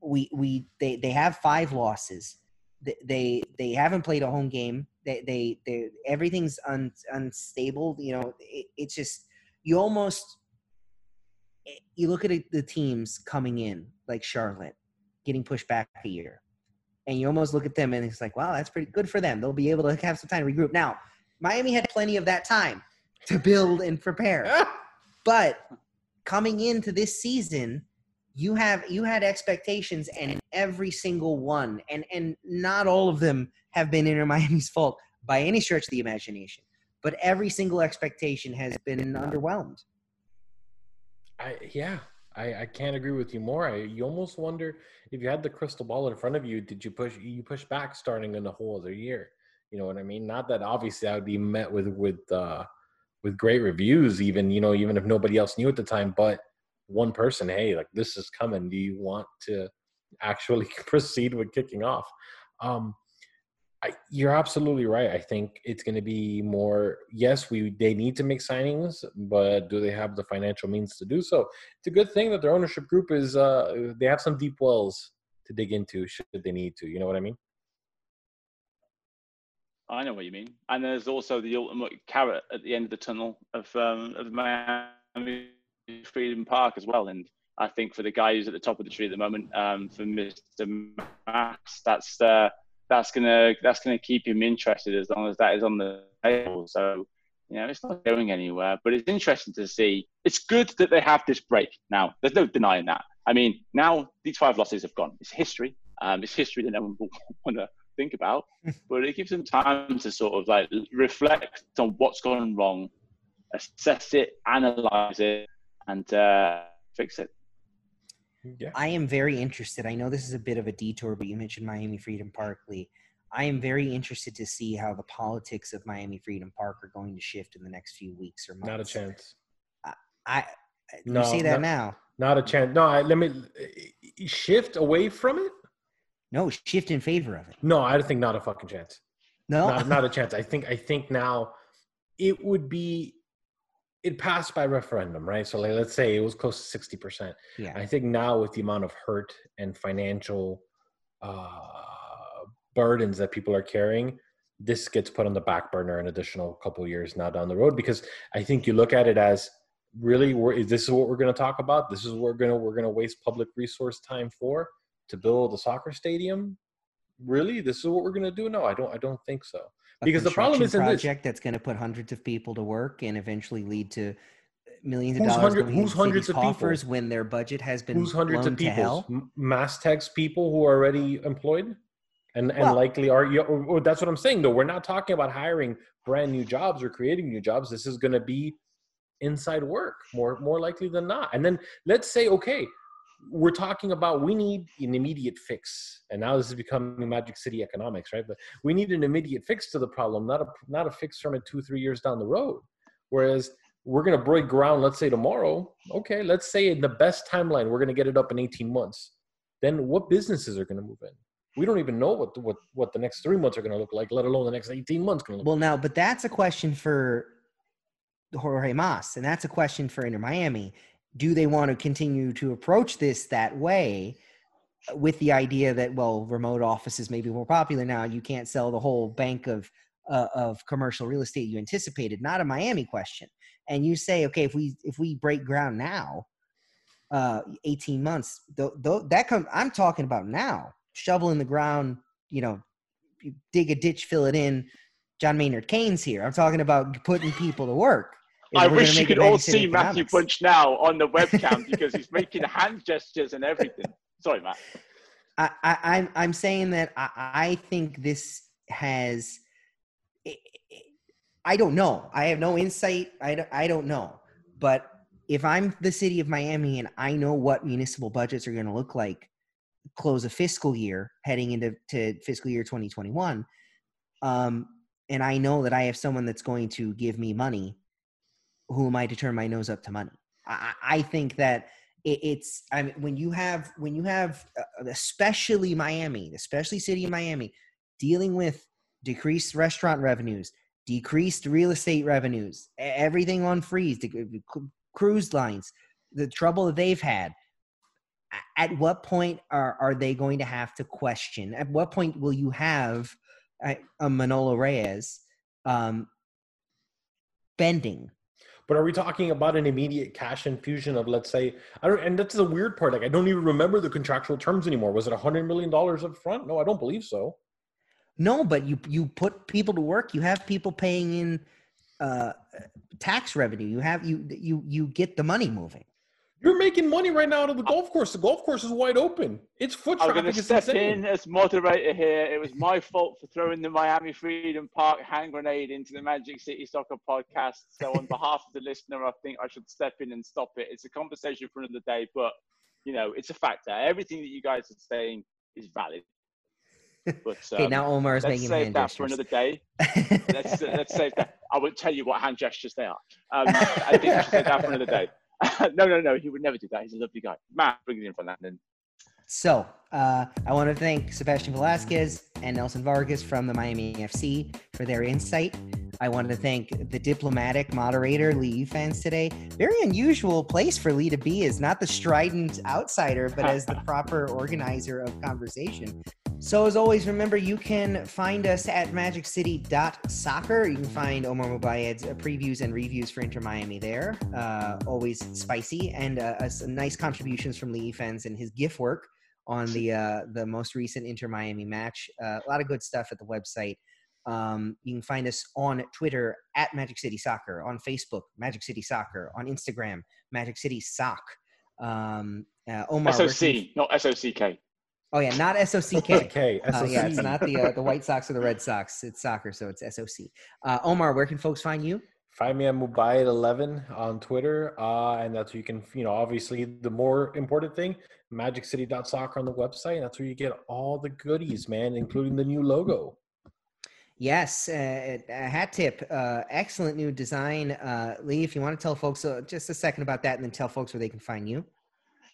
[SPEAKER 1] We we they they have five losses. They they, they haven't played a home game. They they they everything's un, unstable. You know, it, it's just you almost eh, you look at the teams coming in like Charlotte getting pushed back a year. And you almost look at them and it's like, wow, that's pretty good for them. They'll be able to have some time to regroup. Now, Miami had plenty of that time to build and prepare. but coming into this season, you have you had expectations and every single one and and not all of them have been Inter Miami's fault by any stretch of the imagination. But every single expectation has been underwhelmed.
[SPEAKER 5] I yeah, I, I can't agree with you more. I, you almost wonder if you had the crystal ball in front of you, did you push you push back starting in the whole other year? You know what I mean? Not that obviously I would be met with with uh, with great reviews, even you know even if nobody else knew at the time. But one person, hey, like this is coming. Do you want to actually proceed with kicking off? Um, I, you're absolutely right. I think it's going to be more. Yes, we they need to make signings, but do they have the financial means to do so? It's a good thing that their ownership group is. Uh, they have some deep wells to dig into should they need to. You know what I mean?
[SPEAKER 2] I know what you mean. And there's also the ultimate carrot at the end of the tunnel of um, of Miami Freedom Park as well. And I think for the guy who's at the top of the tree at the moment, um, for Mr. Mas, that's. Uh, that's gonna that's gonna keep him interested as long as that is on the table. So you know, it's not going anywhere. But it's interesting to see. It's good that they have this break now. There's no denying that. I mean, now these five losses have gone. It's history. Um, it's history that no one will want to think about. but it gives them time to sort of like reflect on what's gone wrong, assess it, analyze it, and uh, fix it.
[SPEAKER 1] Yeah. I am very interested. I know this is a bit of a detour, but you mentioned Miami Freedom Park, Lee. I am very interested to see how the politics of Miami Freedom Park are going to shift in the next few weeks or months.
[SPEAKER 5] Not a chance.
[SPEAKER 1] I, I you see that not, now.
[SPEAKER 5] Not a chance. No, I, let me shift away from it.
[SPEAKER 1] No, shift in favor of it.
[SPEAKER 5] No, I think not a fucking chance.
[SPEAKER 1] No,
[SPEAKER 5] not, not a chance. I think I think now it would be it passed by referendum, right? So like, let's say it was close to sixty percent.
[SPEAKER 1] Yeah.
[SPEAKER 5] I think now with the amount of hurt and financial uh, burdens that people are carrying, this gets put on the back burner an additional couple years now down the road because I think you look at it as really we're, this is what we're going to talk about. This is what we're going to we're going to waste public resource time for to build a soccer stadium. Really, this is what we're going to do? No, I don't. I don't think so because the problem is
[SPEAKER 1] a
[SPEAKER 5] project
[SPEAKER 1] that's going to put hundreds of people to work and eventually lead to millions
[SPEAKER 5] of
[SPEAKER 1] who's
[SPEAKER 5] dollars. Hundred, who's hundreds of
[SPEAKER 1] coffers
[SPEAKER 5] people?
[SPEAKER 1] when their budget has been
[SPEAKER 5] who's hundreds
[SPEAKER 1] of
[SPEAKER 5] people? Masthex people who are already employed, and and well, likely are. Or, or that's what I'm saying. Though we're not talking about hiring brand new jobs or creating new jobs. This is going to be inside work more more likely than not. And then let's say okay, we're talking about we need an immediate fix. And now this is becoming magic city economics right? But we need an immediate fix to the problem not a not a fix from it two three years down the road. Whereas we're going to break ground let's say tomorrow. Okay let's say in the best timeline we're going to get it up in 18 months. Then what businesses are going to move in? We don't even know what the, what what the next three months are going to look like let alone the next 18 months going to look
[SPEAKER 1] well now but that's a question for Jorge Mas, and that's a question for Inter Miami do they want to continue to approach this that way with the idea that well remote offices may be more popular now you can't sell the whole bank of uh, of commercial real estate you anticipated not a miami question and you say okay if we if we break ground now uh 18 months th- th- that come i'm talking about now shovel in the ground you know dig a ditch fill it in John Maynard Keynes here. I'm talking about putting people to work.
[SPEAKER 2] I wish you could all see Matthew. Bunch now on the webcam because he's making hand gestures and everything. Sorry, Matt.
[SPEAKER 1] I, I, I'm I'm saying that I, I think this has. I don't know. I have no insight. I don't, I don't know. But if I'm the city of Miami and I know what municipal budgets are going to look like, close a fiscal year heading into to fiscal year 2021, um, and I know that I have someone that's going to give me money, who am I to turn my nose up to money? I, I think that it, it's I mean when you have when you have uh, especially Miami, especially city of Miami, dealing with decreased restaurant revenues, decreased real estate revenues, everything on freeze, the cru- cruise lines, the trouble that they've had. At what point are, are they going to have to question? At what point will you have a, a Manolo Reyes um, bending?
[SPEAKER 5] But are we talking about an immediate cash infusion of, let's say, I don't, and that's the weird part. Like, I don't even remember the contractual terms anymore. Was it a hundred million dollars up front? No, I don't believe so.
[SPEAKER 1] No, but you you put people to work. You have people paying in uh, tax revenue. You have you you you get the money moving.
[SPEAKER 5] You're making money right now out of the golf course. The golf course is wide open. It's foot traffic.
[SPEAKER 2] I'm
[SPEAKER 5] traffic.
[SPEAKER 2] going to
[SPEAKER 5] is
[SPEAKER 2] step
[SPEAKER 5] insane.
[SPEAKER 2] in as moderator here. It was my fault for throwing the Miami Freedom Park hand grenade into the Magic City Soccer podcast. So, on behalf of the listener, I think I should step in and stop it. It's a conversation for another day, but you know, it's a factor. Everything that you guys are saying is valid. But
[SPEAKER 1] Okay,
[SPEAKER 2] um,
[SPEAKER 1] now Omar is
[SPEAKER 2] let's
[SPEAKER 1] making
[SPEAKER 2] save
[SPEAKER 1] hand
[SPEAKER 2] that for another day. Let's let's save that. I won't tell you what hand gestures they are. Um, I think we should save that for another day. no, no, no. He would never do that. He's a lovely guy. Matt, bring it in from that.
[SPEAKER 1] So uh, I want to thank Sebastian Velasquez and Nelson Vargas from the Miami FC for their insight. I want to thank the diplomatic moderator, Lee fans today. Very unusual place for Lee to be as not the strident outsider, but as the proper organizer of conversation. So as always, remember you can find us at magiccity.soccer. You can find Omar Mubayed's previews and reviews for Inter Miami there. Uh, always spicy and uh, some nice contributions from Lee fans and his GIF work on the uh, the most recent Inter Miami match. Uh, a lot of good stuff at the website. Um, you can find us on Twitter at Magic City Soccer, on Facebook Magic City Soccer, on Instagram Magic City Sock. Um, uh, Omar, where can
[SPEAKER 2] SOC, not SOCK.
[SPEAKER 1] Oh yeah, not SOCK.
[SPEAKER 5] Okay,
[SPEAKER 1] Uh, yeah, it's not the uh, the White Sox or the Red Sox. It's soccer, so it's SOC. Uh, Omar, where can folks find you?
[SPEAKER 5] Find me at Mubayed11 on Twitter. Uh, and that's where you can, you know, obviously the more important thing, magiccity.soccer on the website. And that's where you get all the goodies, man, including the new logo.
[SPEAKER 1] Yes, uh, a hat tip. Uh, excellent new design. Uh, Lee, if you want to tell folks uh, just a second about that and then tell folks where they can find you.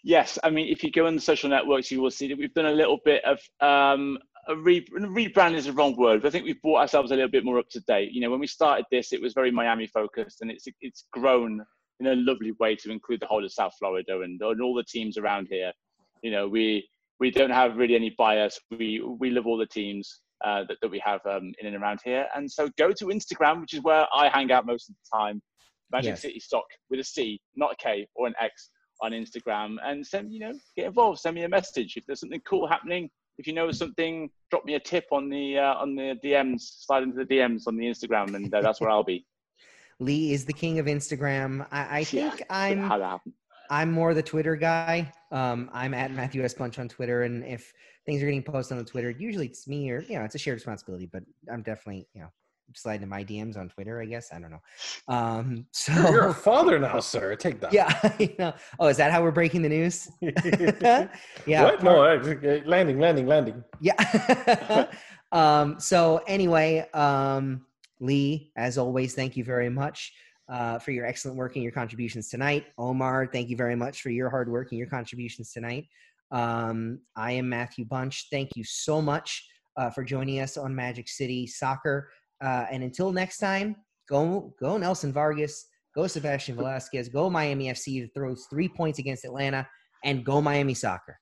[SPEAKER 2] Yes, I mean, if you go on the social networks, you will see that we've done a little bit of um, a re- rebrand is the wrong word, but I think we've brought ourselves a little bit more up to date. You know, when we started this, it was very Miami focused, and it's it's grown in a lovely way to include the whole of South Florida and, and all the teams around here. You know, we we don't have really any bias. We we love all the teams uh, that that we have um, in and around here, and so go to Instagram, which is where I hang out most of the time. Magic
[SPEAKER 1] Yes.
[SPEAKER 2] City Stock with a C, not a K or an X on Instagram and send you know get involved send me a message if there's something cool happening if you know something drop me a tip on the uh, on the dms slide into the dms on the instagram and uh, that's where i'll be
[SPEAKER 1] Lee is the king of Instagram. I, I
[SPEAKER 2] Yeah,
[SPEAKER 1] think I'm
[SPEAKER 2] how that
[SPEAKER 1] I'm more the Twitter guy. Um, I'm at Matthew S Bunch on Twitter, and if things are getting posted on Twitter, usually it's me or you know it's a shared responsibility. But I'm definitely you know sliding in my DMs on Twitter. I guess I don't know. Um, so
[SPEAKER 5] You're a father now, sir. Take that.
[SPEAKER 1] yeah, I know. Oh, is that how we're breaking the news? yeah.
[SPEAKER 5] What? No, uh, landing, landing, landing.
[SPEAKER 1] Yeah. um, so anyway, um, Lee, as always, thank you very much uh, for your excellent work and your contributions tonight. Omar, thank you very much for your hard work and your contributions tonight. Um, I am Matthew Bunch. Thank you so much uh, for joining us on Magic City Soccer. Uh, and until next time, go go Nelson Vargas, go Sebastian Velasquez, go Miami FC that throws three points against Atlanta, and go Miami Soccer.